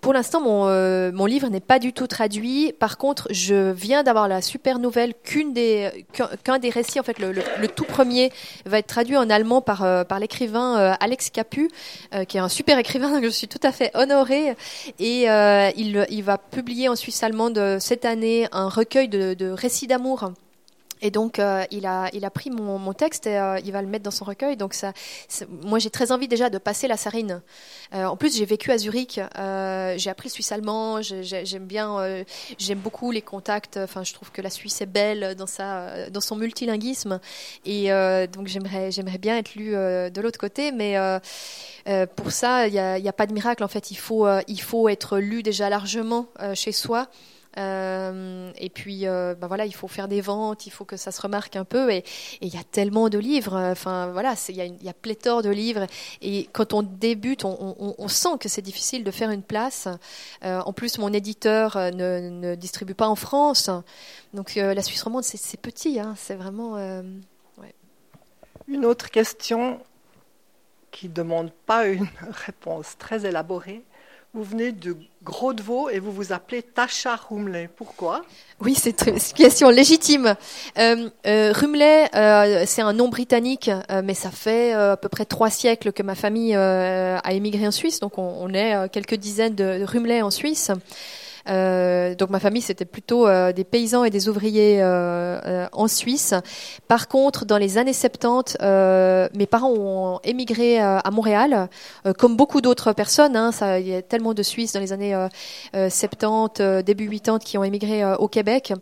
pour l'instant, mon, euh, mon livre n'est pas du tout traduit. Par contre, je viens d'avoir la super nouvelle qu'une des qu'un des récits, en fait, le, tout premier, va être traduit en allemand par euh, par l'écrivain Alex Capu, qui est un super écrivain. (laughs) Donc je suis tout à fait honorée. Et il il va publier en Suisse allemande cette année un recueil de, de récits d'amour et donc, euh, il, a, il a pris mon, mon texte et euh, il va le mettre dans son recueil. Donc, ça, moi, j'ai très envie déjà de passer la sarine. Euh, en plus, j'ai vécu à Zurich, j'ai appris le suisse allemand, j'aime bien, j'aime beaucoup les contacts. Enfin, je trouve que la Suisse est belle dans, sa, dans son multilinguisme. Et donc, j'aimerais, bien être lu de l'autre côté. Mais pour ça, il n'y a, a, pas de miracle. En fait, il faut, il faut être lu déjà largement chez soi. Euh, et puis, euh, ben voilà, il faut faire des ventes, il faut que ça se remarque un peu. Et il y a tellement de livres. Enfin, voilà, il y, a pléthore de livres. Et quand on débute, on, sent que c'est difficile de faire une place. Euh, en plus, mon éditeur euh, ne, distribue pas en France. Donc, euh, la Suisse romande, c'est petit. Hein, c'est vraiment. Une autre question qui ne demande pas une (laughs) réponse très élaborée. Vous venez de Gros de Vaux et vous vous appelez Tasha Rumley. Pourquoi? Oui, c'est une question légitime. Euh, euh, euh, c'est un nom britannique, euh, mais ça fait à peu près trois siècles que ma famille a émigré en Suisse. Donc on, est quelques dizaines de Rumley en Suisse. Euh, donc ma famille, c'était plutôt euh, des paysans et des ouvriers euh, en Suisse. Par contre, dans les années 70, mes parents ont émigré à Montréal, comme beaucoup d'autres personnes. Hein, ça, il y a tellement de Suisses dans les années 70, début 80 qui ont émigré au Québec.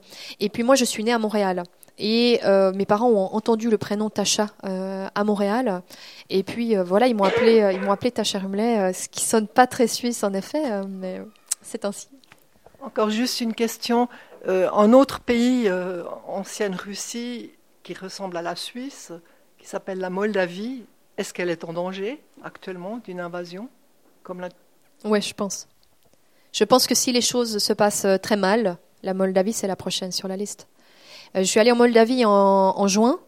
Et puis moi, je suis née à Montréal. Et euh, mes parents ont entendu le prénom Tacha euh, à Montréal. Et puis euh, voilà, ils m'ont appelé, ils m'ont appelé Tacha Rumley, ce qui sonne pas très suisse en effet, mais c'est ainsi. Encore juste une question. Euh, un autre pays, euh, ancienne Russie, qui ressemble à la Suisse, qui s'appelle la Moldavie, est-ce qu'elle est en danger actuellement d'une invasion comme la... Oui, je pense. Je pense que si les choses se passent euh, très mal, la Moldavie, c'est la prochaine sur la liste. Je suis allée en Moldavie en juin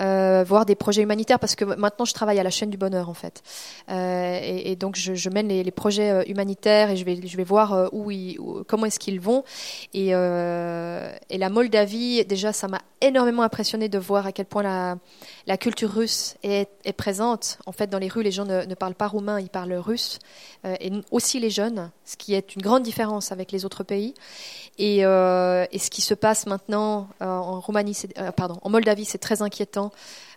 euh, voir des projets humanitaires parce que maintenant je travaille à la chaîne du bonheur en fait. Euh, et, donc je, mène les, les, projets euh, humanitaires et je vais, je vais voir euh, où ils, où, comment est-ce qu'ils vont. Et, euh, et la Moldavie, déjà, ça m'a énormément impressionné de voir à quel point la, la culture russe est, est, présente. En fait, dans les rues, les gens ne, ne parlent pas roumain, ils parlent russe. Euh, et aussi les jeunes, ce qui est une grande différence avec les autres pays. Et, et ce qui se passe maintenant en Roumanie, pardon, en Moldavie, c'est très inquiétant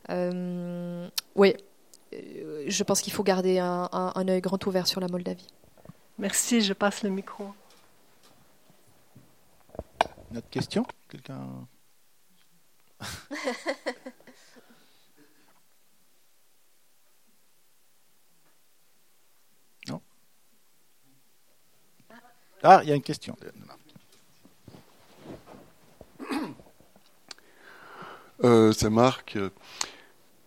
euh, oui, euh, je pense qu'il faut garder un, un, un œil grand ouvert sur la Moldavie. Merci, je passe le micro. Une autre question? Quelqu'un? (laughs) Non Ah, il y a une question. Euh, c'est Marc.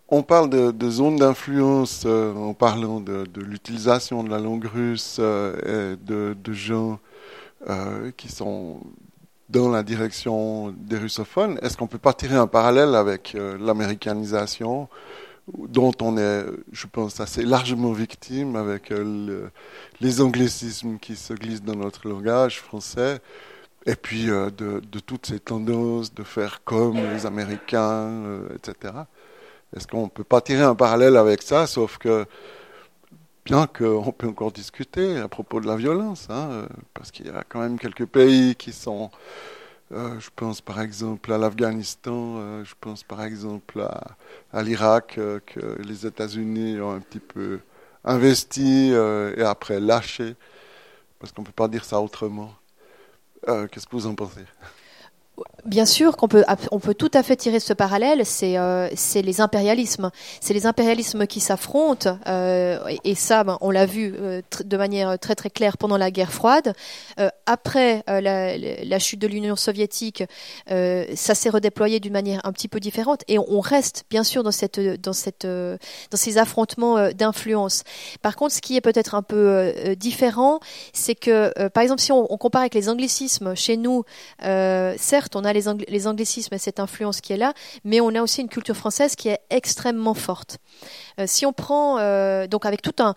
On parle de, zones d'influence euh, en parlant de, l'utilisation de la langue russe euh, et de, gens euh, qui sont dans la direction des russophones. Est-ce qu'on peut pas tirer un parallèle avec euh, l'américanisation dont on est, je pense, assez largement victime avec euh, le, les anglicismes qui se glissent dans notre langage français? Et puis euh, de, toutes ces tendances de faire comme les Américains, euh, etc. Est-ce qu'on ne peut pas tirer un parallèle avec ça, sauf que, bien qu'on peut encore discuter à propos de la violence, hein, euh, parce qu'il y a quand même quelques pays qui sont, je pense par exemple à l'Afghanistan, je pense par exemple à l'Irak, que les États-Unis ont un petit peu investi et après lâché, parce qu'on ne peut pas dire ça autrement. Euh, Qu'est-ce que vous en pensez? Bien sûr qu'on peut, on peut tout à fait tirer ce parallèle, c'est euh, les impérialismes. C'est les impérialismes qui s'affrontent, euh, et, ça, ben, on l'a vu euh, de manière très très claire pendant la guerre froide. Euh, après euh, la, la, chute de l'Union soviétique, ça s'est redéployé d'une manière un petit peu différente, et on, reste bien sûr dans, cette, dans, cette, dans ces affrontements d'influence. Par contre, ce qui est peut-être un peu différent, c'est que, par exemple, si on, on, compare avec les anglicismes, chez nous, certes, on a les, anglicismes et cette influence qui est là, mais on a aussi une culture française qui est extrêmement forte. Euh, si on prend euh, donc avec tout un,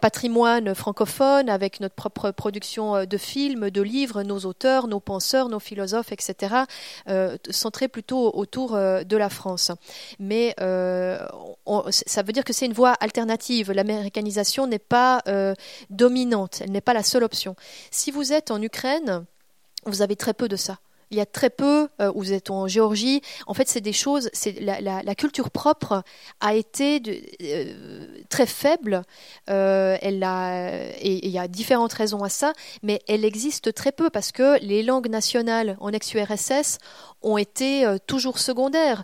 patrimoine francophone, avec notre propre production euh, de films, de livres, nos auteurs, nos penseurs, nos philosophes, etc., euh, centrés plutôt autour de la France. Mais ça veut dire que c'est une voie alternative. L'américanisation n'est pas dominante, elle n'est pas la seule option. Si vous êtes en Ukraine, vous avez très peu de ça il y a très peu, euh, vous êtes en Géorgie, en fait, c'est des choses, c'est la, culture propre a été euh, très faible. Euh, elle a, et il y a différentes raisons à ça, mais elle existe très peu parce que les langues nationales en ex-URSS ont été toujours secondaires.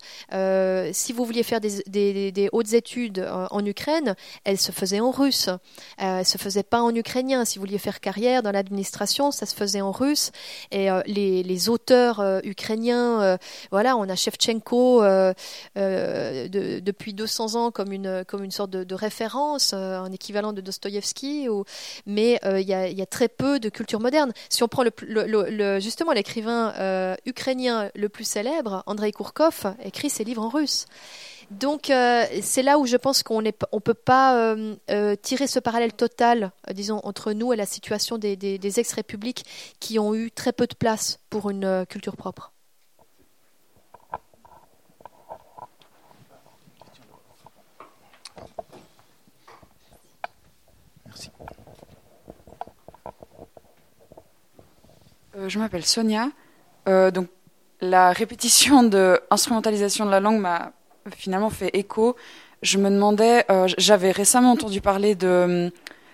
Si vous vouliez faire des, des, hautes études en Ukraine, elles se faisaient en russe. Elles se faisaient pas en ukrainien. Si vous vouliez faire carrière dans l'administration, ça se faisait en russe. Et les, les, auteurs euh, ukrainiens, voilà, on a Shevchenko de, depuis 200 ans comme une, comme une sorte de, référence, un équivalent de Dostoïevski. Mais il y a, très peu de culture moderne. Si on prend le, justement l'écrivain ukrainien, le plus célèbre, Andrei Kourkov, écrit ses livres en russe. Donc euh, c'est là où je pense qu'on ne on peut pas euh, euh, tirer ce parallèle total, euh, disons, entre nous et la situation des, des, des ex-républiques qui ont eu très peu de place pour une euh, culture propre. Merci. je m'appelle Sonia. donc la répétition de instrumentalisation de la langue m'a finalement fait écho. Je me demandais, euh, j'avais récemment entendu parler de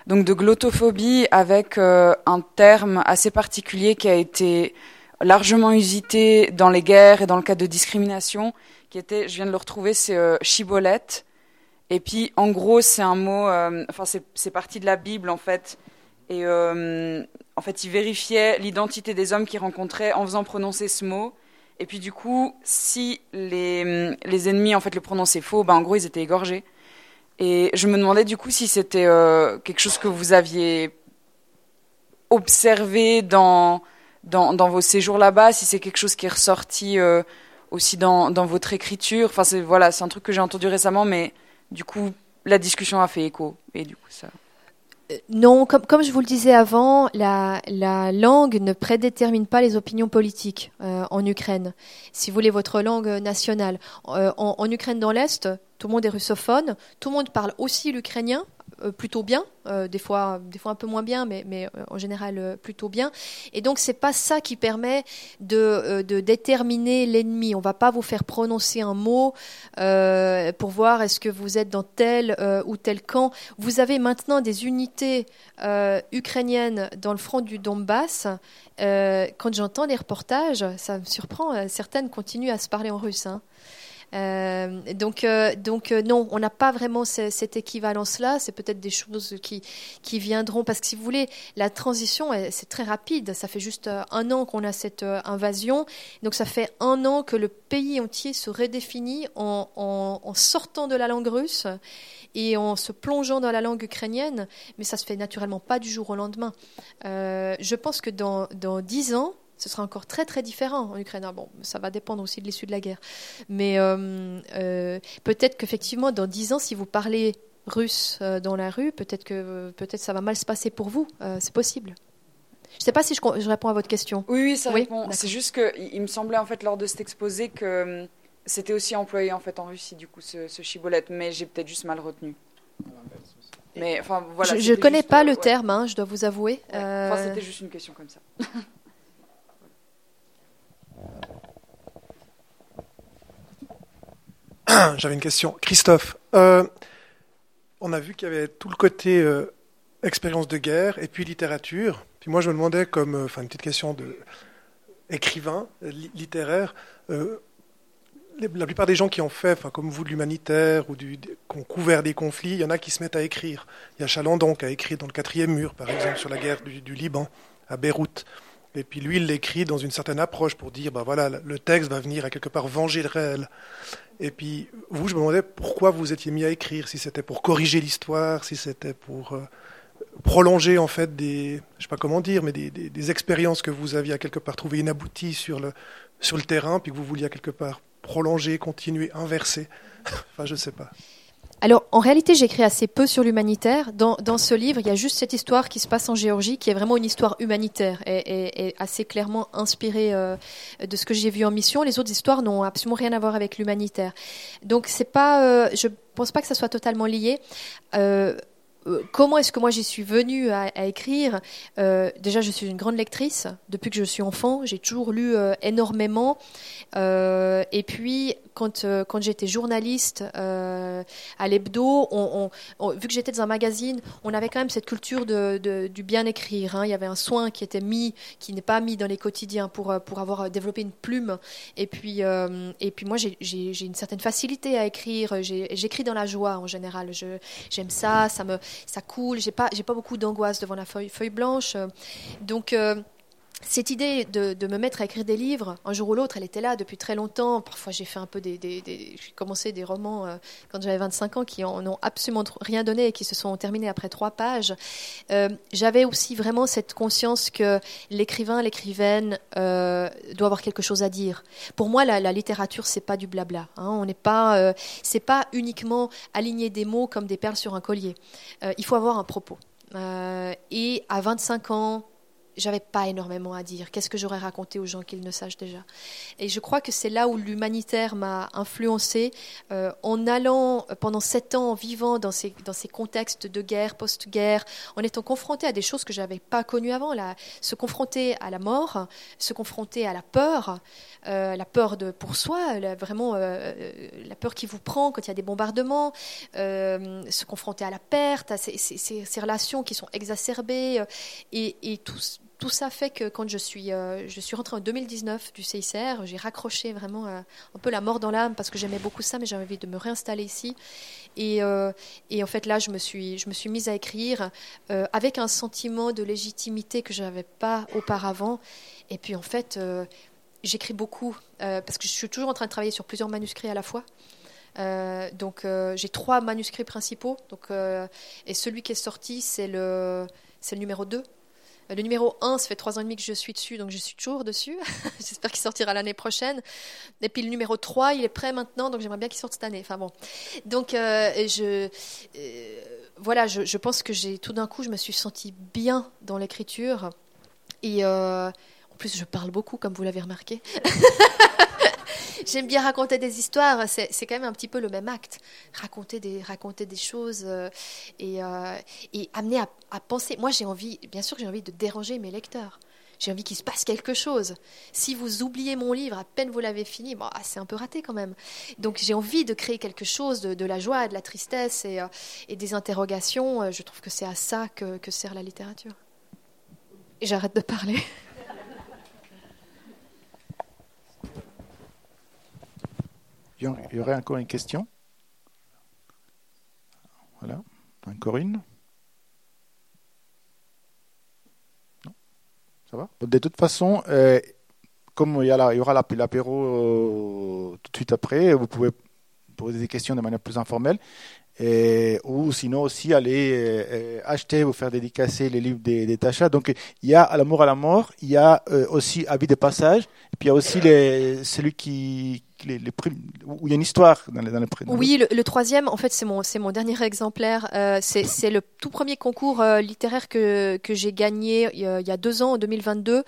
donc de glottophobie avec euh, un terme assez particulier qui a été largement usité dans les guerres et dans le cas de discrimination, qui était, je viens de le retrouver, c'est euh, chibolette. Et puis, en gros, c'est un mot, euh, enfin, c'est parti de la Bible, en fait. Et en fait, il vérifiait l'identité des hommes qu'il rencontrait en faisant prononcer ce mot. Et puis du coup, si les, les ennemis en fait le prononçaient faux, ben en gros ils étaient égorgés. Et je me demandais du coup si c'était euh, quelque chose que vous aviez observé dans, dans, dans vos séjours là-bas, si c'est quelque chose qui est ressorti euh, aussi dans, dans votre écriture. Enfin, c'est voilà, c'est un truc que j'ai entendu récemment, mais du coup, la discussion a fait écho. Et du coup, ça. Non, comme, je vous le disais avant, la, la, langue ne prédétermine pas les opinions politiques euh, en Ukraine. Si vous voulez votre langue nationale. Euh, en, en, Ukraine dans l'Est, tout le monde est russophone, tout le monde parle aussi l'ukrainien, plutôt bien, euh, des fois, des fois un peu moins bien, mais, euh, en général plutôt bien. Et donc c'est pas ça qui permet de, de déterminer l'ennemi. On va pas vous faire prononcer un mot pour voir est-ce que vous êtes dans tel ou tel camp. Vous avez maintenant des unités ukrainiennes dans le front du Donbass. quand j'entends les reportages, ça me surprend. Certaines continuent à se parler en russe. Hein. Euh, donc, euh, donc euh, non, on n'a pas vraiment ce, cette équivalence-là. C'est peut-être des choses qui, qui viendront parce que si vous voulez, la transition, c'est très rapide. Ça fait juste un an qu'on a cette invasion. Donc ça fait un an que le pays entier se redéfinit en, en, sortant de la langue russe et en se plongeant dans la langue ukrainienne. Mais ça se fait naturellement pas du jour au lendemain. Je pense que dans, 10 ans, ce sera encore très très différent en Ukraine. Ah bon, ça va dépendre aussi de l'issue de la guerre. Mais euh, euh, peut-être qu'effectivement, dans dix ans, si vous parlez russe euh, dans la rue, peut-être que peut-être ça va mal se passer pour vous. Euh, c'est possible. Je ne sais pas si je, je, réponds à votre question. Oui, oui, ça oui répond. C'est juste que il me semblait en fait lors de cet exposé que hum, c'était aussi employé en fait en Russie du coup ce, ce chibolette, mais j'ai peut-être juste mal retenu. Mais enfin voilà. Je ne connais pas le ouais. terme, hein, je dois vous avouer. Ouais. Enfin, c'était juste une question comme ça. (coughs) J'avais une question. Christophe, euh, on a vu qu'il y avait tout le côté euh, expérience de guerre et puis littérature. Puis moi, je me demandais, comme, euh, enfin, une petite question de écrivain littéraire, la plupart des gens qui ont fait, comme vous, de l'humanitaire ou du, qui ont couvert des conflits, il y en a qui se mettent à écrire. Il y a Chalandon qui a écrit dans le quatrième mur, par exemple, sur la guerre du, Liban, à Beyrouth. Et puis lui, il l'écrit dans une certaine approche pour dire, bah voilà, le texte va venir à quelque part venger le réel. Et puis vous, je me demandais pourquoi vous étiez mis à écrire, si c'était pour corriger l'histoire, si c'était pour euh, prolonger en fait des, je sais pas comment dire, mais des, des, expériences que vous aviez à quelque part trouvées inabouties sur le sur le terrain, puis que vous vouliez à quelque part prolonger, continuer, inverser. (laughs) enfin, je ne sais pas. Alors, en réalité, j'écris assez peu sur l'humanitaire. Dans, ce livre, il y a juste cette histoire qui se passe en Géorgie, qui est vraiment une histoire humanitaire et, assez clairement inspirée euh, de ce que j'ai vu en mission. Les autres histoires n'ont absolument rien à voir avec l'humanitaire. Donc, c'est pas, euh, je pense pas que ça soit totalement lié. Euh, comment est-ce que moi j'y suis venue à, écrire? Déjà, je suis une grande lectrice. Depuis que je suis enfant, j'ai toujours lu énormément. et puis, quand, quand j'étais journaliste à l'hebdo, vu que j'étais dans un magazine, on avait quand même cette culture du bien écrire. Hein. Il y avait un soin qui était mis, qui n'est pas mis dans les quotidiens pour, pour avoir développé une plume. Et puis, moi, j'ai une certaine facilité à écrire. J'écris dans la joie en général. J'aime ça, ça me ça coule, j'ai pas, pas beaucoup d'angoisse devant la feuille, feuille blanche. Donc, euh, cette idée de, me mettre à écrire des livres, un jour ou l'autre, elle était là depuis très longtemps. Parfois, j'ai fait un peu des, j'ai commencé des romans euh, quand j'avais 25 ans qui en ont absolument rien donné et qui se sont terminés après trois pages. Euh, j'avais aussi vraiment cette conscience que l'écrivain, l'écrivaine euh, doit avoir quelque chose à dire. Pour moi, la, la littérature, c'est pas du blabla. Hein. On n'est pas, c'est pas uniquement aligner des mots comme des perles sur un collier. il faut avoir un propos. et à 25 ans, j'avais pas énormément à dire. Qu'est-ce que j'aurais raconté aux gens qu'ils ne sachent déjà? Et je crois que c'est là où l'humanitaire m'a influencé euh, en allant euh, pendant sept ans, en vivant dans ces, dans ces contextes de guerre, post-guerre, en étant confronté à des choses que j'avais pas connues avant, là, se confronter à la mort, se confronter à la peur, euh, la peur de pour soi, vraiment la peur qui vous prend quand il y a des bombardements, se confronter à la perte, à ces, relations qui sont exacerbées et, tout ça fait que quand je suis, euh, je suis rentrée en 2019 du CICR, j'ai raccroché vraiment euh, un peu la mort dans l'âme parce que j'aimais beaucoup ça, mais j'avais envie de me réinstaller ici. Et, euh, et, en fait, là, je me suis, je me suis mise à écrire avec un sentiment de légitimité que je n'avais pas auparavant. Et puis, en fait, j'écris beaucoup parce que je suis toujours en train de travailler sur plusieurs manuscrits à la fois. donc, j'ai trois manuscrits principaux. Donc, et celui qui est sorti, c'est le, c'est le numéro 2 euh, le numéro 1, ça fait trois ans et demi que je suis dessus, donc je suis toujours dessus. (laughs) J'espère qu'il sortira l'année prochaine. Et puis le numéro 3, il est prêt maintenant, donc j'aimerais bien qu'il sorte cette année. Enfin bon. Donc, euh, je, euh, voilà, je, pense que j'ai tout d'un coup, je me suis sentie bien dans l'écriture. Et plus, je parle beaucoup, comme vous l'avez remarqué. (laughs) J'aime bien raconter des histoires. C'est quand même un petit peu le même acte. Raconter des, raconter des choses euh, et, euh, et, amener à, penser. Moi, j'ai envie, bien sûr, j'ai envie de déranger mes lecteurs. J'ai envie qu'il se passe quelque chose. Si vous oubliez mon livre, à peine vous l'avez fini, bon, ah, c'est un peu raté quand même. Donc j'ai envie de créer quelque chose de, la joie, de la tristesse et, euh, des interrogations. Je trouve que c'est à ça que, que sert la littérature. Et j'arrête de parler. (laughs) Il y aurait encore une question? Voilà. Encore une Non Ça va? De toute façon, euh, comme il y, aura l'apéro euh, tout de suite après, vous pouvez poser des questions de manière plus informelle. Ou sinon aussi aller euh, acheter ou faire dédicacer les livres des, des. Donc il y a à l'amour à la mort, il y a aussi Avis de passage, puis il y a aussi les, celui qui, où il y a une histoire dans les, dans Oui, le, troisième, en fait, c'est mon, dernier exemplaire. Euh, c'est, le tout premier concours euh, littéraire que, j'ai gagné a, il y, a, deux ans, en 2022,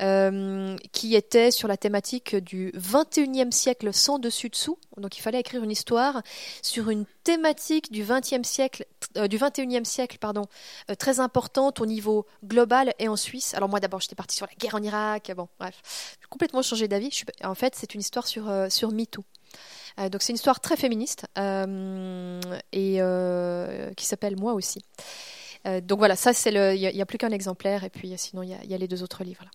euh, qui était sur la thématique du 21e siècle sans dessus-dessous. Donc, il fallait écrire une histoire sur une thématique du 20e siècle, euh, du 21e siècle, pardon, euh, très importante au niveau global et en Suisse. Alors moi, d'abord, j'étais partie sur la guerre en Irak. Bon, bref, j'ai complètement changé d'avis. En fait, c'est une histoire sur sur MeToo. Euh, donc c'est une histoire très féministe euh, et euh, qui s'appelle Moi aussi. donc voilà, ça c'est le. Il n'y a, plus qu'un exemplaire et puis sinon il y, a les deux autres livres. Là.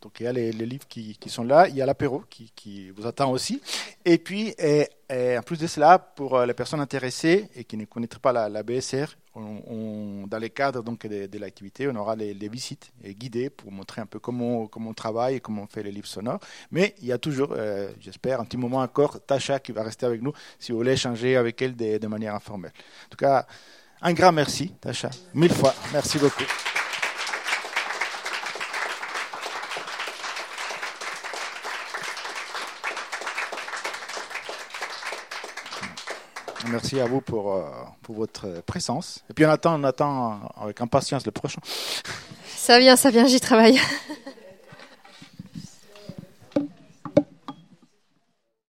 Donc il y a les, livres qui, sont là, il y a l'apéro qui, vous attend aussi. Et puis, en plus de cela, pour euh, les personnes intéressées et qui ne connaîtraient pas la, BSR, dans les cadres donc, de, l'activité, on aura les, visites guidées pour montrer un peu comment, comment on travaille et comment on fait les livres sonores. Mais il y a toujours, euh, j'espère, un petit moment encore, Tasha qui va rester avec nous si vous voulez échanger avec elle de, de manière informelle. En tout cas, un grand merci, Tasha. Mille fois. Merci beaucoup. Merci à vous pour, euh, pour votre présence. Et puis on attend, on attend avec impatience le prochain. Ça vient, ça vient, j'y travaille. (laughs)